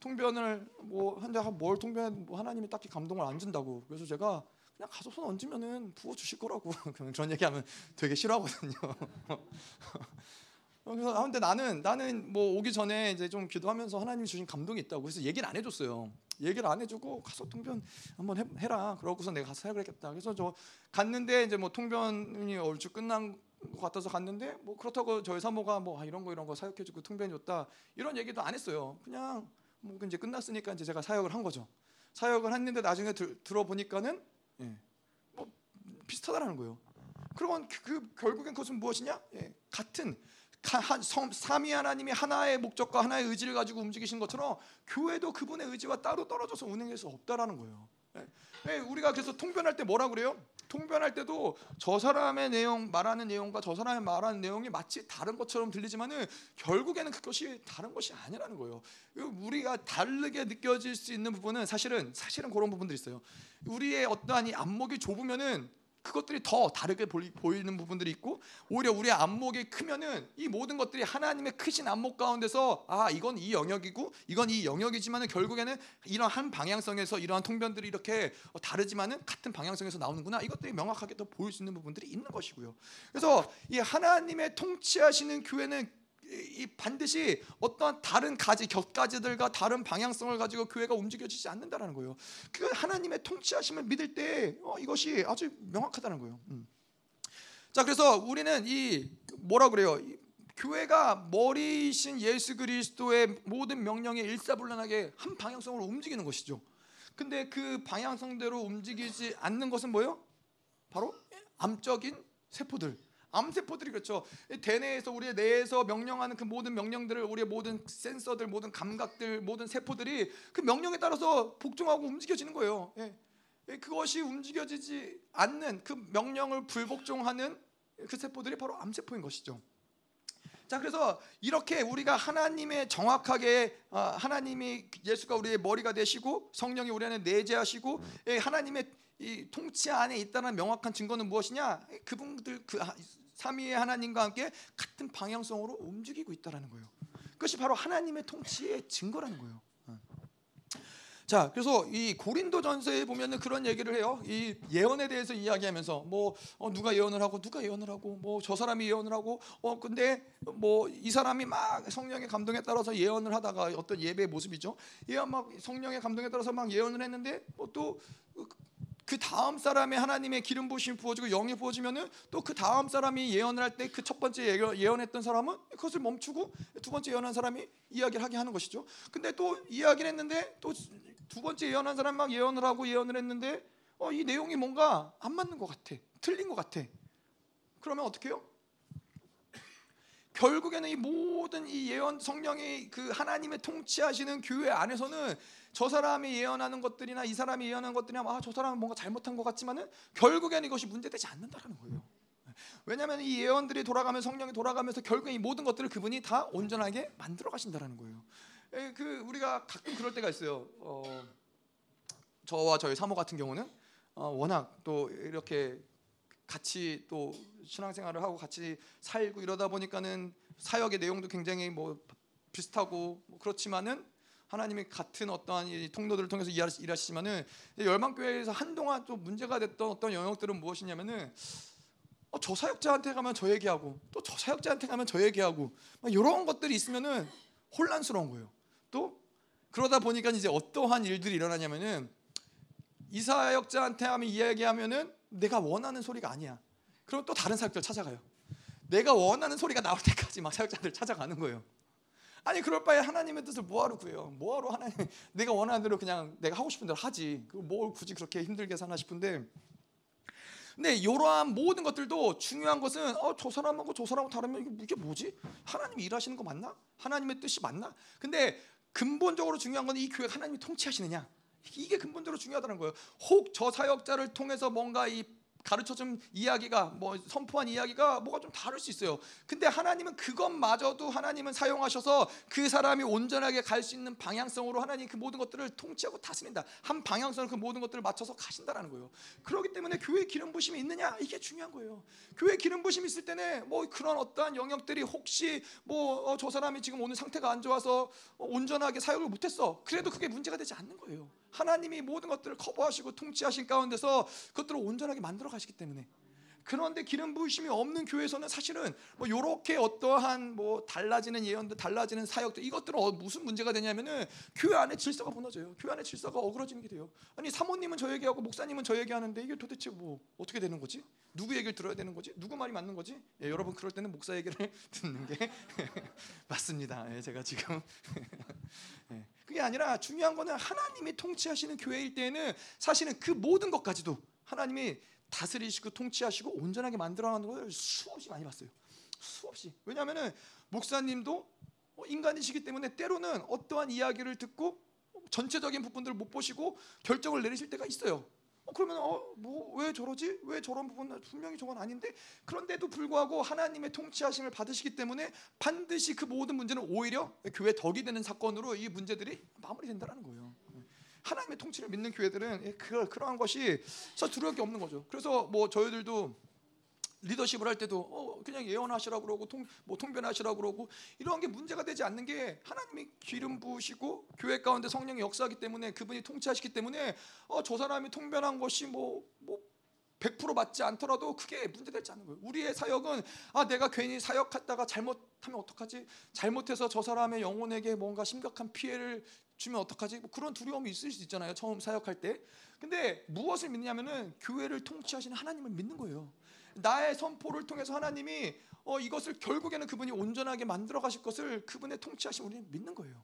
통변을 뭐 한자 뭘 통변 뭐 하나님이 딱히 감동을 안 준다고. 그래서 제가 그냥 가서 손 얹으면은 부어 주실 거라고 그런 얘기하면 되게 싫어하거든요. 그래서 아 근데 나는 나는 뭐 오기 전에 이제 좀 기도하면서 하나님이 주신 감동이 있다고 그래서 얘기를 안 해줬어요. 얘기를 안 해주고 가서 통변 한번 해, 라 그러고서 내가 가서 했겠다. 그래서 저 갔는데 이제 뭐 통변이 얼추 끝난 것 같아서 갔는데 뭐 그렇다고 저희 사모가 뭐 아, 이런 거 이런 거 사역해주고 통변 줬다 이런 얘기도 안 했어요. 그냥 뭐 이제 끝났으니까 이제 제가 사역을 한 거죠. 사역을 했는데 나중에 들, 들어보니까는 예, 뭐 비슷하다라는 거예요. 그러면 그, 그 결국엔 그것은 무엇이냐? 예, 같은 삼위 하나님이 하나의 목적과 하나의 의지를 가지고 움직이신 것처럼 교회도 그분의 의지와 따로 떨어져서 운행할 수 없다라는 거예요. 예. 예, 우리가 그래서 통변할 때 뭐라 그래요? 통변할 때도 저 사람의 내용 말하는 내용과 저 사람의 말하는 내용이 마치 다른 것처럼 들리지만은 결국에는 그것이 다른 것이 아니라는 거예요. 우리가 다르게 느껴질 수 있는 부분은 사실은 사실은 그런 부분들이 있어요. 우리의 어떠한 이 안목이 좁으면은 그것들이 더 다르게 보이는 부분들이 있고 오히려 우리의 안목이 크면은 이 모든 것들이 하나님의 크신 안목 가운데서 아 이건 이 영역이고 이건 이 영역이지만은 결국에는 이런 한 방향성에서 이러한 통변들이 이렇게 다르지만은 같은 방향성에서 나오는구나 이것들이 명확하게 더 보일 수 있는 부분들이 있는 것이고요. 그래서 이 하나님의 통치하시는 교회는 이 반드시 어떠한 다른 가지 곁가지들과 다른 방향성을 가지고 교회가 움직여지지 않는다라는 거예요. 그 하나님의 통치하심을 믿을 때 어, 이것이 아주 명확하다는 거예요. 음. 자, 그래서 우리는 이 뭐라 그래요? 교회가 머리이신 예수 그리스도의 모든 명령에 일사불란하게 한 방향성으로 움직이는 것이죠. 근데 그 방향성대로 움직이지 않는 것은 뭐예요? 바로 암적인 세포들. 암세포들이 그렇죠. 대뇌에서 우리의 뇌에서 명령하는 그 모든 명령들을 우리의 모든 센서들, 모든 감각들, 모든 세포들이 그 명령에 따라서 복종하고 움직여지는 거예요. 예. 예 그것이 움직여지지 않는 그 명령을 불복종하는 그 세포들이 바로 암세포인 것이죠. 자 그래서 이렇게 우리가 하나님의 정확하게 어, 하나님이 예수가 우리의 머리가 되시고 성령이 우리 안에 내재하시고 예, 하나님의 이 통치 안에 있다는 명확한 증거는 무엇이냐? 그분들 그 삼위의 하나님과 함께 같은 방향성으로 움직이고 있다라는 거예요. 그것이 바로 하나님의 통치의 증거라는 거예요. 어. 자, 그래서 이 고린도전서에 보면은 그런 얘기를 해요. 이 예언에 대해서 이야기하면서 뭐 어, 누가 예언을 하고 누가 예언을 하고 뭐 저 사람이 예언을 하고 어 근데 뭐 이 사람이 막 성령의 감동에 따라서 예언을 하다가 어떤 예배의 모습이죠. 예언 막 성령의 감동에 따라서 막 예언을 했는데 뭐또 그 다음 사람의 하나님의 기름 부심 부어지고 영이 부어지면은 또 그 다음 사람이 예언을 할 때 그 첫 번째 예언했던 사람은 그것을 멈추고 두 번째 예언한 사람이 이야기를 하게 하는 것이죠. 근데 또 이야기를 했는데 또 두 번째 예언한 사람 막 예언을 하고 예언을 했는데 어, 이 내용이 뭔가 안 맞는 것 같아. 틀린 것 같아. 그러면 어떻게 해요? 결국에는 이 모든 이 예언 성령이 그 하나님의 통치하시는 교회 안에서는 저 사람이 예언하는 것들이나 이 사람이 예언하는 것들이나 아 저 사람은 뭔가 잘못한 것 같지만은 결국에는 이것이 문제되지 않는다라는 거예요. 왜냐하면 이 예언들이 돌아가면 성령이 돌아가면서 결국 이 모든 것들을 그분이 다 온전하게 만들어 가신다라는 거예요. 에, 그 우리가 가끔 그럴 때가 있어요. 어, 저와 저희 사모 같은 경우는 어, 워낙 또 이렇게 같이 또 신앙생활을 하고 같이 살고 이러다 보니까는 사역의 내용도 굉장히 뭐 비슷하고 뭐 그렇지만은 하나님이 같은 어떠한 이 통로들을 통해서 일하시지만은 열방교회에서 한동안 또 문제가 됐던 어떤 영역들은 무엇이냐면은 어, 저 사역자한테 가면 저 얘기하고 또 저 사역자한테 가면 저 얘기하고 막 이런 것들이 있으면은 혼란스러운 거예요. 또 그러다 보니까 이제 어떠한 일들이 일어나냐면은 이 사역자한테 하면 이야기하면은 내가 원하는 소리가 아니야. 그럼 또 다른 사역자를 찾아가요. 내가 원하는 소리가 나올 때까지 막 사역자들 찾아가는 거예요. 아니 그럴 바에 하나님의 뜻을 뭐하러 구해요? 뭐하러 하나님 내가 원하는 대로 그냥 내가 하고 싶은 대로 하지. 그뭘 굳이 그렇게 힘들게 사나 싶은데 근데 이러한 모든 것들도 중요한 것은 어, 저 사람하고 저 사람하고 다르면 이게, 뭐지? 하나님이 일하시는 거 맞나? 하나님의 뜻이 맞나? 근데 근본적으로 중요한 건 이 교회 하나님이 통치하시느냐? 이게 근본적으로 중요하다는 거예요. 혹 저 사역자를 통해서 뭔가 이 가르쳐준 이야기가 뭐 선포한 이야기가 뭐가 좀 다를 수 있어요. 근데 하나님은 그것마저도 하나님은 사용하셔서 그 사람이 온전하게 갈 수 있는 방향성으로 하나님 그 모든 것들을 통치하고 다스린다. 한 방향성으로 그 모든 것들을 맞춰서 가신다라는 거예요. 그렇기 때문에 교회 기름 부심이 있느냐 이게 중요한 거예요. 교회 기름 부심이 있을 때는 뭐 그런 어떠한 영역들이 혹시 뭐저 어, 사람이 지금 오늘 상태가 안 좋아서 온전하게 사역을 못했어. 그래도 그게 문제가 되지 않는 거예요. 하나님이 모든 것들을 커버하시고 통치하신 가운데서 그것들을 온전하게 만들어 가시기 때문에 그런데 기름 부으심이 없는 교회에서는 사실은 뭐 요렇게 어떠한 뭐 달라지는 예언들, 달라지는 사역들 이것들은 어, 무슨 문제가 되냐면은 교회 안에 질서가 무너져요. 교회 안에 질서가 어그러지는 게 돼요. 아니 사모님은 저 얘기하고 목사님은 저 얘기하는데 이게 도대체 뭐 어떻게 되는 거지? 누구 얘기를 들어야 되는 거지? 누구 말이 맞는 거지? 예, 여러분 그럴 때는 목사 얘기를 듣는 게 맞습니다. 예, 제가 지금 예, 그게 아니라 중요한 거는 하나님이 통치하시는 교회일 때는 사실은 그 모든 것까지도 하나님이 다스리시고 통치하시고 온전하게 만들어 가는 걸 수없이 많이 봤어요. 수없이. 왜냐하면은 목사님도 인간이시기 때문에 때로는 어떠한 이야기를 듣고 전체적인 부분들을 못 보시고 결정을 내리실 때가 있어요. 어, 그러면 어 뭐 왜 저러지? 왜 저런 부분 분명히 저건 아닌데 그런데도 불구하고 하나님의 통치하심을 받으시기 때문에 반드시 그 모든 문제는 오히려 교회 덕이 되는 사건으로 이 문제들이 마무리된다는 거예요. 하나님의 통치를 믿는 교회들은 예, 그 그러한 것이 서 두려울 게 없는 거죠. 그래서 뭐 저희들도 리더십을 할 때도 어, 그냥 예언하시라고 그러고 통, 뭐 통변하시라고 그러고 이런 게 문제가 되지 않는 게 하나님이 기름 부으시고 교회 가운데 성령이 역사하기 때문에 그분이 통치하시기 때문에 어, 저 사람이 통변한 것이 뭐, 뭐 100% 맞지 않더라도 그게 문제되지 않는 거예요. 우리의 사역은 아 내가 괜히 사역했다가 잘못하면 어떡하지? 잘못해서 저 사람의 영혼에게 뭔가 심각한 피해를 주면 어떡하지? 뭐 그런 두려움이 있을 수 있잖아요. 처음 사역할 때. 근데 무엇을 믿냐면은 교회를 통치하시는 하나님을 믿는 거예요. 나의 선포를 통해서 하나님이 어, 이것을 결국에는 그분이 온전하게 만들어 가실 것을 그분의 통치하심 우리는 믿는 거예요.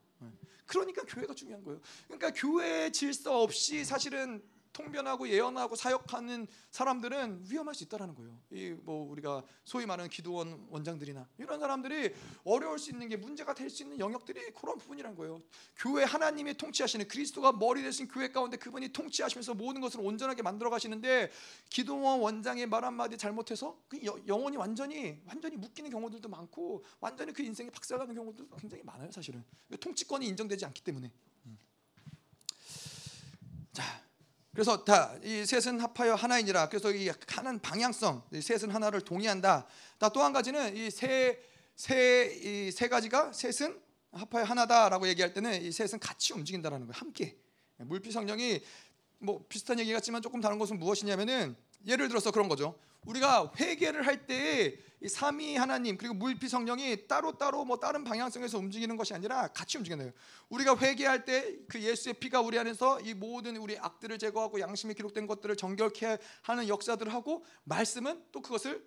그러니까 교회가 중요한 거예요. 그러니까 교회 질서 없이 사실은 통변하고 예언하고 사역하는 사람들은 위험할 수 있다라는 거예요. 이 뭐 우리가 소위 말하는 기도원 원장들이나 이런 사람들이 어려울 수 있는 게 문제가 될 수 있는 영역들이 그런 부분이라는 거예요. 교회 하나님이 통치하시는 그리스도가 머리 되신 교회 가운데 그분이 통치하시면서 모든 것을 온전하게 만들어 가시는데 기도원 원장의 말 한마디 잘못해서 그 영혼이 완전히 완전히 묶이는 경우들도 많고 완전히 그 인생이 박살나는 경우도 굉장히 많아요, 사실은. 통치권이 인정되지 않기 때문에. 음. 자, 그래서 다 이 셋은 합하여 하나이니라. 그래서 이 하는 방향성, 셋은 하나를 동의한다. 또 한 가지는 이 세 세 이 세 가지가 셋은 합하여 하나다라고 얘기할 때는 이 셋은 같이 움직인다라는 거예요. 함께. 물피 성령이 뭐 비슷한 얘기 같지만 조금 다른 것은 무엇이냐면은 예를 들어서 그런 거죠. 우리가 회개를 할 때 삼위 하나님 그리고 물피 성령이 따로 따로 뭐 다른 방향성에서 움직이는 것이 아니라 같이 움직이는 거예요. 우리가 회개할 때 그 예수의 피가 우리 안에서 이 모든 우리 악들을 제거하고 양심에 기록된 것들을 정결케 하는 역사들을 하고 말씀은 또 그것을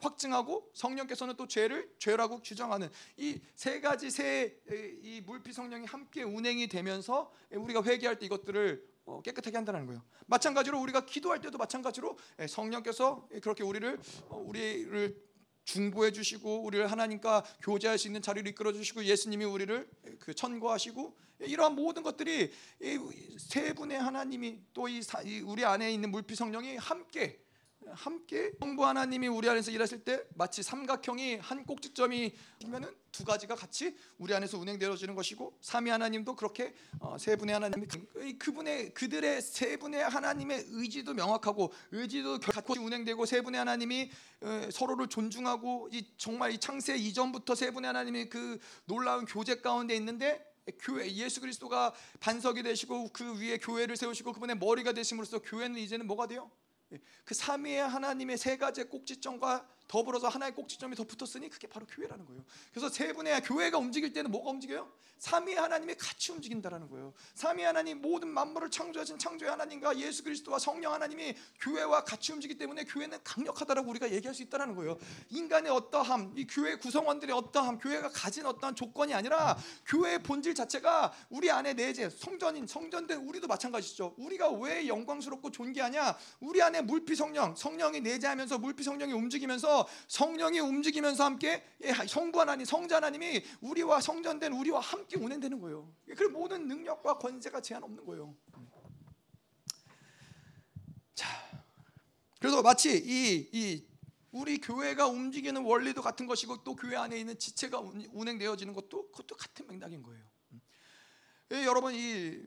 확증하고 성령께서는 또 죄를 죄라고 규정하는 이 세 가지 세 이 물피 성령이 함께 운행이 되면서 우리가 회개할 때 이것들을 어, 깨끗하게 한다는 거예요. 마찬가지로 우리가 기도할 때도 마찬가지로 성령께서 그렇게 우리를 어, 우리를 중보해 주시고 우리를 하나님과 교제할 수 있는 자리를 이끌어 주시고 예수님이 우리를 그 천거하시고 이러한 모든 것들이 세 분의 하나님이 또 이 우리 안에 있는 물피 성령이 함께 함께 성부 하나님이 우리 안에서 일하실 때 마치 삼각형이 한 꼭지점이 면은 두 가지가 같이 우리 안에서 운행되어지는 것이고 삼위 하나님도 그렇게 어, 세 분의 하나님이 그, 그분의 그들의 세 분의 하나님의 의지도 명확하고 의지도 같이 운행되고 세 분의 하나님이 어, 서로를 존중하고 이 정말 이 창세 이전부터 세 분의 하나님이 그 놀라운 교제 가운데 있는데 교회 예수 그리스도가 반석이 되시고 그 위에 교회를 세우시고 그분의 머리가 되심으로써 교회는 이제는 뭐가 돼요? 그 삼위의 하나님의 세 가지 꼭지점과 더불어서 하나의 꼭지점이 더 붙었으니 그게 바로 교회라는 거예요. 그래서 세 분의 교회가 움직일 때는 뭐가 움직여요? 삼위 하나님이 같이 움직인다라는 거예요. 삼위 하나님 모든 만물을 창조하신 창조의 하나님과 예수 그리스도와 성령 하나님이 교회와 같이 움직이기 때문에 교회는 강력하다라고 우리가 얘기할 수 있다라는 거예요. 인간의 어떠함, 이 교회 구성원들의 어떠함, 교회가 가진 어떠한 조건이 아니라 교회의 본질 자체가 우리 안에 내재 성전인 성전된 우리도 마찬가지죠. 우리가 왜 영광스럽고 존귀하냐? 우리 안에 물피 성령, 성령이 내재하면서 물피 성령이 움직이면서 성령이 움직이면서 함께 예, 성부 하나님, 성자 하나님이 우리와 성전된 우리와 함께 운행되는 거예요. 그 모든 능력과 권세가 제한 없는 거예요. 자, 그래서 마치 이, 이 우리 교회가 움직이는 원리도 같은 것이고 또 교회 안에 있는 지체가 운행되어지는 것도 그것도 같은 맥락인 거예요. 예, 여러분 이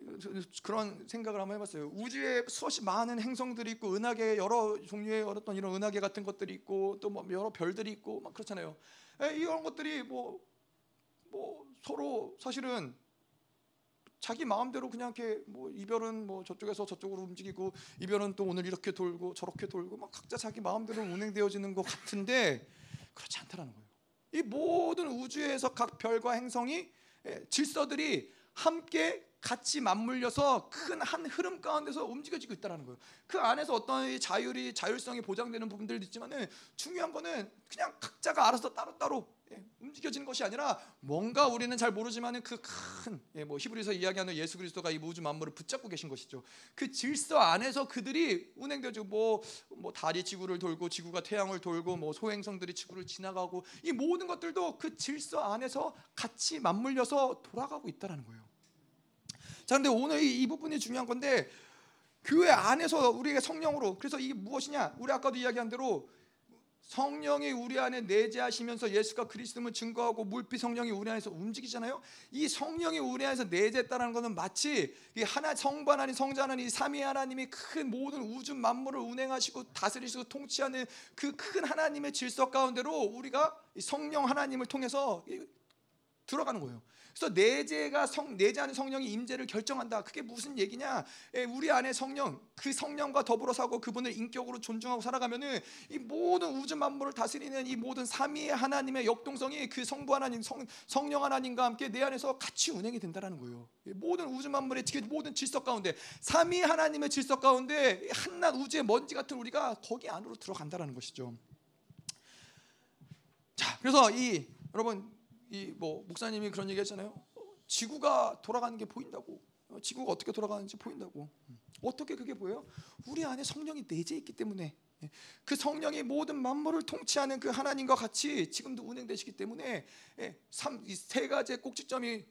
그런 생각을 한번 해봤어요. 우주에 수없이 많은 행성들이 있고 은하계 여러 종류의 어떤 이런 은하계 같은 것들이 있고 또 뭐 여러 별들이 있고 막 그렇잖아요. 예, 이런 것들이 뭐뭐 서로 사실은 자기 마음대로 그냥 이렇게 뭐 이별은 뭐 저쪽에서 저쪽으로 움직이고 이별은 또 오늘 이렇게 돌고 저렇게 돌고 막 각자 자기 마음대로 운행되어지는 것 같은데 그렇지 않다라는 거예요. 이 모든 우주에서 각 별과 행성이 예, 질서들이 함께 같이 맞물려서 큰 한 흐름 가운데서 움직여지고 있다는 거예요. 그 안에서 어떤 자율이 자율성이 보장되는 부분들도 있지만은 중요한 거는 그냥 각자가 알아서 따로따로 예, 움직여지는 것이 아니라 뭔가 우리는 잘 모르지만은 그큰뭐 예, 히브리서 이야기하는 예수 그리스도가 이 우주 만물을 붙잡고 계신 것이죠. 그 질서 안에서 그들이 운행되죠. 뭐, 뭐 달이 지구를 돌고 지구가 태양을 돌고 뭐 소행성들이 지구를 지나가고 이 모든 것들도 그 질서 안에서 같이 맞물려서 돌아가고 있다라는 거예요. 자, 근데 오늘 이, 이 부분이 중요한 건데 교회 안에서 우리가 성령으로 그래서 이게 무엇이냐? 우리 아까도 이야기한 대로 성령이 우리 안에 내재하시면서 예수가 그리스도를 증거하고 물피 성령이 우리 안에서 움직이잖아요. 이 성령이 우리 안에서 내재했다는 것은 마치 이 하나 성부 하나님 성자 하나님 삼위 하나님이 큰 모든 우주 만물을 운행하시고 다스리시고 통치하는 그 큰 하나님의 질서 가운데로 우리가 성령 하나님을 통해서 들어가는 거예요. 그래서 내재가 성 내재하는 성령이 임재를 결정한다. 그게 무슨 얘기냐? 예, 우리 안에 성령, 그 성령과 더불어 사고 그분을 인격으로 존중하고 살아가면은 이 모든 우주 만물을 다스리는 이 모든 삼위의 하나님의 역동성이 그 성부 하나님, 성, 성령 하나님과 함께 내 안에서 같이 운행이 된다는 거예요. 모든 우주 만물의 모든 질서 가운데 삼위 하나님의 질서 가운데 한낱 우주의 먼지 같은 우리가 거기 안으로 들어간다는 것이죠. 자, 그래서 이 여러분 이 뭐 목사님이 그런 얘기했잖아요. 지구가 돌아가는 게 보인다고. 어, 지구가 어떻게 돌아가는지 보인다고. 어떻게 그게 보여요? 우리 안에 성령이 내재 있기 때문에 예, 그 성령이 모든 만물을 통치하는 그 하나님과 같이 지금도 운행되시기 때문에 예, 세 가지의 꼭지점이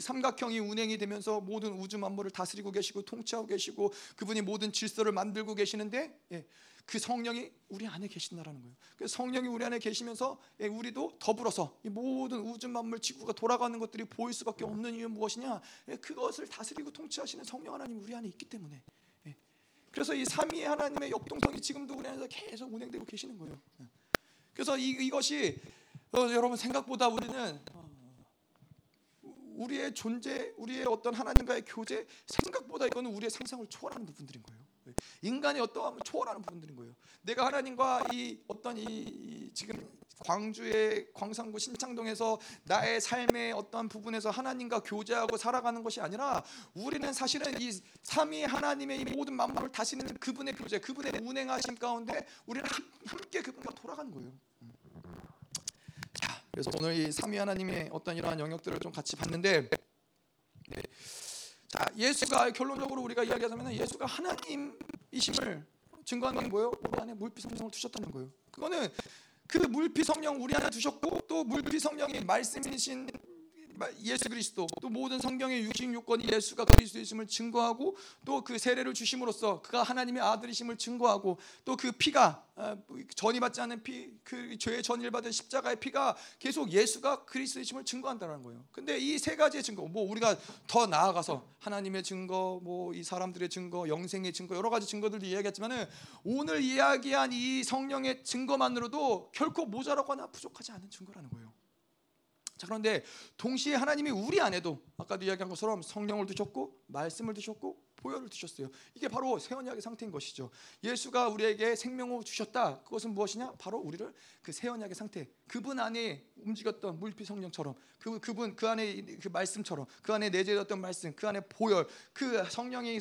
삼각형이 운행이 되면서 모든 우주 만물을 다스리고 계시고 통치하고 계시고 그분이 모든 질서를 만들고 계시는데 예, 그 성령이 우리 안에 계신다라는 거예요. 그 성령이 우리 안에 계시면서 예, 우리도 더불어서 이 모든 우주 만물 지구가 돌아가는 것들이 보일 수밖에 없는 이유는 무엇이냐? 예, 그것을 다스리고 통치하시는 성령 하나님 우리 안에 있기 때문에. 예. 그래서 이 삼위의 하나님의 역동성이 지금도 우리 안에서 계속 운행되고 계시는 거예요. 그래서 이, 이것이 어, 여러분 생각보다 우리는 어, 우리의 존재, 우리의 어떤 하나님과의 교제 생각보다 이거는 우리의 상상을 초월하는 부분들인 거예요. 인간이 어떠함을 초월하는 부분들인 거예요. 내가 하나님과 이 어떤 이 지금 광주의 광산구 신창동에서 나의 삶의 어떤 부분에서 하나님과 교제하고 살아가는 것이 아니라 우리는 사실은 이 삼위 하나님의 이 모든 만물을 다시는 그분의 교제, 그분의 운행하심 가운데 우리는 함께 그분과 돌아가는 거예요. 자, 그래서 오늘 이 삼위 하나님의 어떤 이러한 영역들을 좀 같이 봤는데. 네. 자, 예수가 결론적으로 우리가 이야기하자면 예수가 하나님이심을 증거하는 게 뭐예요? 우리 안에 물빛 성성을 두셨다는 거예요. 그거는 그 물피 성령 우리 안에 두셨고 또 물피 성령이 말씀이신 예수 그리스도 또 모든 성경의 육신 요건이 예수가 그리스도이심을 증거하고 또 그 세례를 주심으로써 그가 하나님의 아들이심을 증거하고 또 그 피가 아, 전이 받지 않은 피, 그 죄의 전일 받은 십자가의 피가 계속 예수가 그리스도이심을 증거한다는 거예요. 근데 이 세 가지의 증거, 뭐 우리가 더 나아가서 하나님의 증거, 뭐 이 사람들의 증거, 영생의 증거 여러 가지 증거들도 이야기했지만은 오늘 이야기한 이 성령의 증거만으로도 결코 모자라거나 부족하지 않은 증거라는 거예요. 자 그런데 동시에 하나님이 우리 안에도 아까도 이야기한 것처럼 성령을 두셨고 말씀을 두셨고 보혈을 두셨어요. 이게 바로 새 언약의 상태인 것이죠. 예수가 우리에게 생명을 주셨다. 그것은 무엇이냐? 바로 우리를 그 새 언약의 상태, 그분 안에 움직였던 물피 성령처럼, 그 그분 그 안에 그 말씀처럼, 그 안에 내재되었던 말씀, 그 안에 보혈, 그 성령의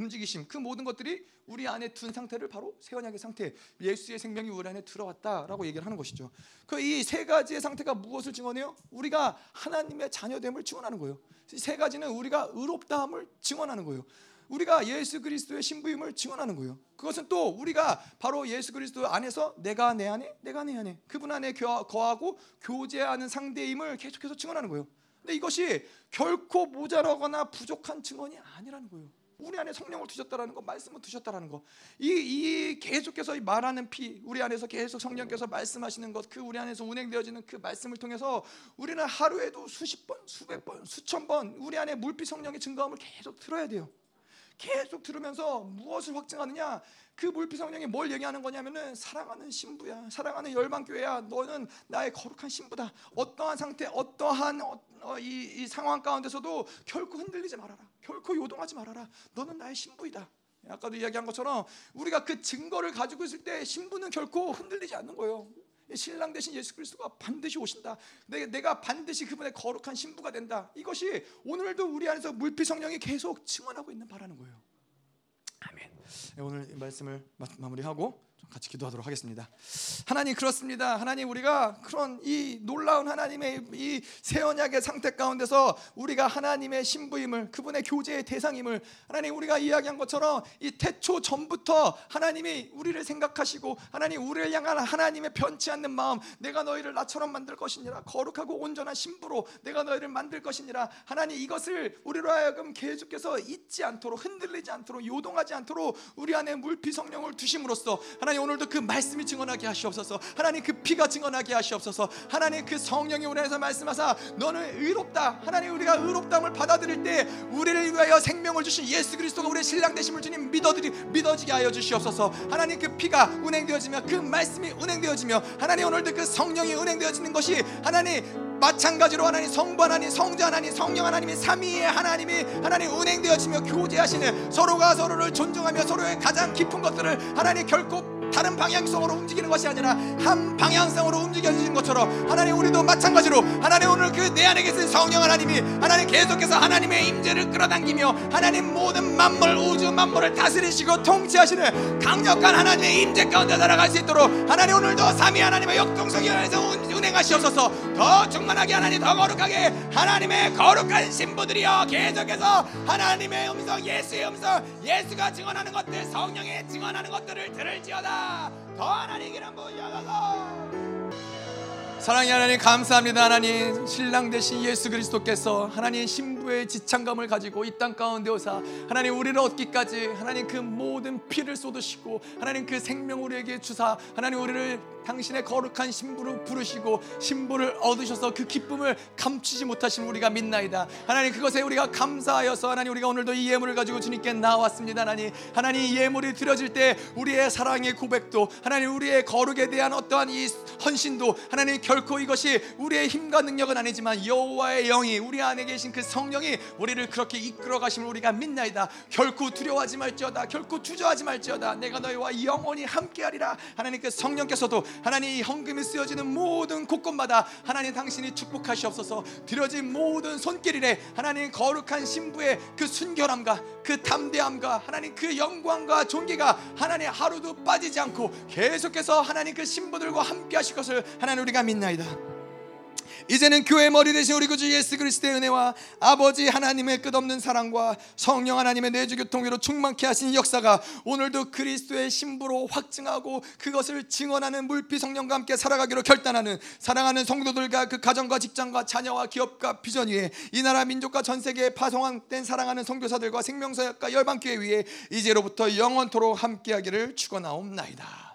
움직이심, 그 모든 것들이 우리 안에 둔 상태를 바로 새 언약의 상태, 예수의 생명이 우리 안에 들어왔다라고 얘기를 하는 것이죠. 그 이 세 가지의 상태가 무엇을 증언해요? 우리가 하나님의 자녀됨을 증언하는 거예요. 세 가지는 우리가 의롭다함을 증언하는 거예요. 우리가 예수 그리스도의 신부임을 증언하는 거예요. 그것은 또 우리가 바로 예수 그리스도 안에서 내가 내 안에, 내가 내 안에 그분 안에 거하고 교제하는 상대임을 계속해서 증언하는 거예요. 근데 이것이 결코 모자라거나 부족한 증언이 아니라는 거예요. 우리 안에 성령을 두셨다라는 거, 말씀을 두셨다라는 거. 이, 이 계속해서 이 말하는 피, 우리 안에서 계속 성령께서 말씀하시는 것, 그 우리 안에서 운행되어지는 그 말씀을 통해서 우리는 하루에도 수십 번, 수백 번, 수천 번 우리 안에 물빛 성령의 증거함을 계속 들어야 돼요. 계속 들으면서 무엇을 확증하느냐? 그 물피 성령이 뭘 얘기하는 거냐면은 사랑하는 신부야, 사랑하는 열방 교회야. 너는 나의 거룩한 신부다. 어떠한 상태, 어떠한 어, 어, 이, 이 상황 가운데서도 결코 흔들리지 말아라. 결코 요동하지 말아라. 너는 나의 신부이다. 아까도 이야기한 것처럼 우리가 그 증거를 가지고 있을 때 신부는 결코 흔들리지 않는 거예요. 신랑 대신 예수 그리스도가 반드시 오신다. 내가 반드시 그분의 거룩한 신부가 된다. 이것이 오늘도 우리 안에서 물피 성령이 계속 증언하고 있는 바라는 거예요. 아멘. 네, 오늘 말씀을 마무리하고 같이 기도하도록 하겠습니다. 하나님 그렇습니다. 하나님 우리가 그런 이 놀라운 하나님의 이 새언약의 상태 가운데서 우리가 하나님의 신부임을 그분의 교제의 대상임을 하나님 우리가 이야기한 것처럼 이 태초 전부터 하나님이 우리를 생각하시고 하나님 우리를 향한 하나님의 변치 않는 마음 내가 너희를 나처럼 만들 것이니라 거룩하고 온전한 신부로 내가 너희를 만들 것이니라 하나님 이것을 우리로 하여금 계속해서 잊지 않도록 흔들리지 않도록 요동하지 않도록 우리 안에 물피 성령을 두심으로써 하나님 오늘도 그 말씀이 증언하게 하시옵소서. 하나님 그 피가 증언하게 하시옵소서. 하나님 그 성령이 안에서 말씀하사 너는 의롭다. 하나님 우리가 의롭다함을 받아들일 때 우리를 위하여 생명을 주신 예수 그리스도가 우리의 신랑 되심을 주님 믿어들이 믿어지게 하여 주시옵소서. 하나님 그 피가 운행되어지며 그 말씀이 운행되어지며 하나님 오늘도 그 성령이 운행되어지는 것이 하나님 마찬가지로 하나님 성부 하나님 성자 하나님 성령 하나님이 삼위의 하나님이 하나님 운행되어지며 교제하시는 서로가 서로를 존중하며 서로의 가장 깊은 것들을 하나님 결코 다른 방향성으로 움직이는 것이 아니라 한 방향성으로 움직여지는 것처럼 하나님 우리도 마찬가지로 하나님 오늘 그 내 안에 계신 성령 하나님이 하나님 계속해서 하나님의 임재를 끌어당기며 하나님 모든 만물 우주 만물을 다스리시고 통치하시는 강력한 하나님의 임재 가운데 살아갈 수 있도록 하나님 오늘도 삼위 하나님의 역동성이 안에서 운행하시옵소서. 더 충만하게 하나님 더 거룩하게 하나님의 거룩한 신부들이여 계속해서 하나님의 음성 예수의 음성 예수가 증언하는 것들 성령의 증언하는 것들을 들을지어다 더 하나님 기름 부여서 사랑의 하나님 감사합니다. 하나님 신랑 되신 예수 그리스도께서 하나님 신부의 지창감을 가지고 이 땅 가운데 오사 하나님 우리를 얻기까지 하나님 그 모든 피를 쏟으시고 하나님 그 생명 우리에게 주사 하나님 우리를 당신의 거룩한 신부로 부르시고 신부를 얻으셔서 그 기쁨을 감추지 못하신 우리가 믿나이다. 하나님 그것에 우리가 감사하여서 하나님 우리가 오늘도 이 예물을 가지고 주님께 나왔습니다. 하나님 하나님 이 예물이 드려질 때 우리의 사랑의 고백도 하나님 우리의 거룩에 대한 어떠한 이 헌신도 하나님 결코 이것이 우리의 힘과 능력은 아니지만 여호와의 영이 우리 안에 계신 그 성령이 우리를 그렇게 이끌어 가심을 우리가 믿나이다. 결코 두려워하지 말지어다. 결코 주저하지 말지어다. 내가 너희와 영원히 함께하리라. 하나님 그 성령께서도 하나님 헌금이 쓰여지는 모든 곳곳마다 하나님 당신이 축복하시옵소서. 드려진 모든 손길이래 하나님 거룩한 신부의 그 순결함과 그 담대함과 하나님 그 영광과 존귀가 하나님 하루도 빠지지 않고 계속해서 하나님 그 신부들과 함께 하실 것을 하나님 우리가 믿나이다 이제는 교회 머리 대신 우리 구주 예수 그리스도의 은혜와 아버지 하나님의 끝없는 사랑과 성령 하나님의 내주 교통으로 충만케 하신 역사가 오늘도 그리스도의 신부로 확증하고 그것을 증언하는 물피 성령과 함께 살아가기로 결단하는 사랑하는 성도들과 그 가정과 직장과 자녀와 기업과 비전 위에 이 나라 민족과 전 세계에 파송된 사랑하는 선교사들과 생명사역과 열방교회 위에 이제로부터 영원토록 함께하기를 축원하옵나이다.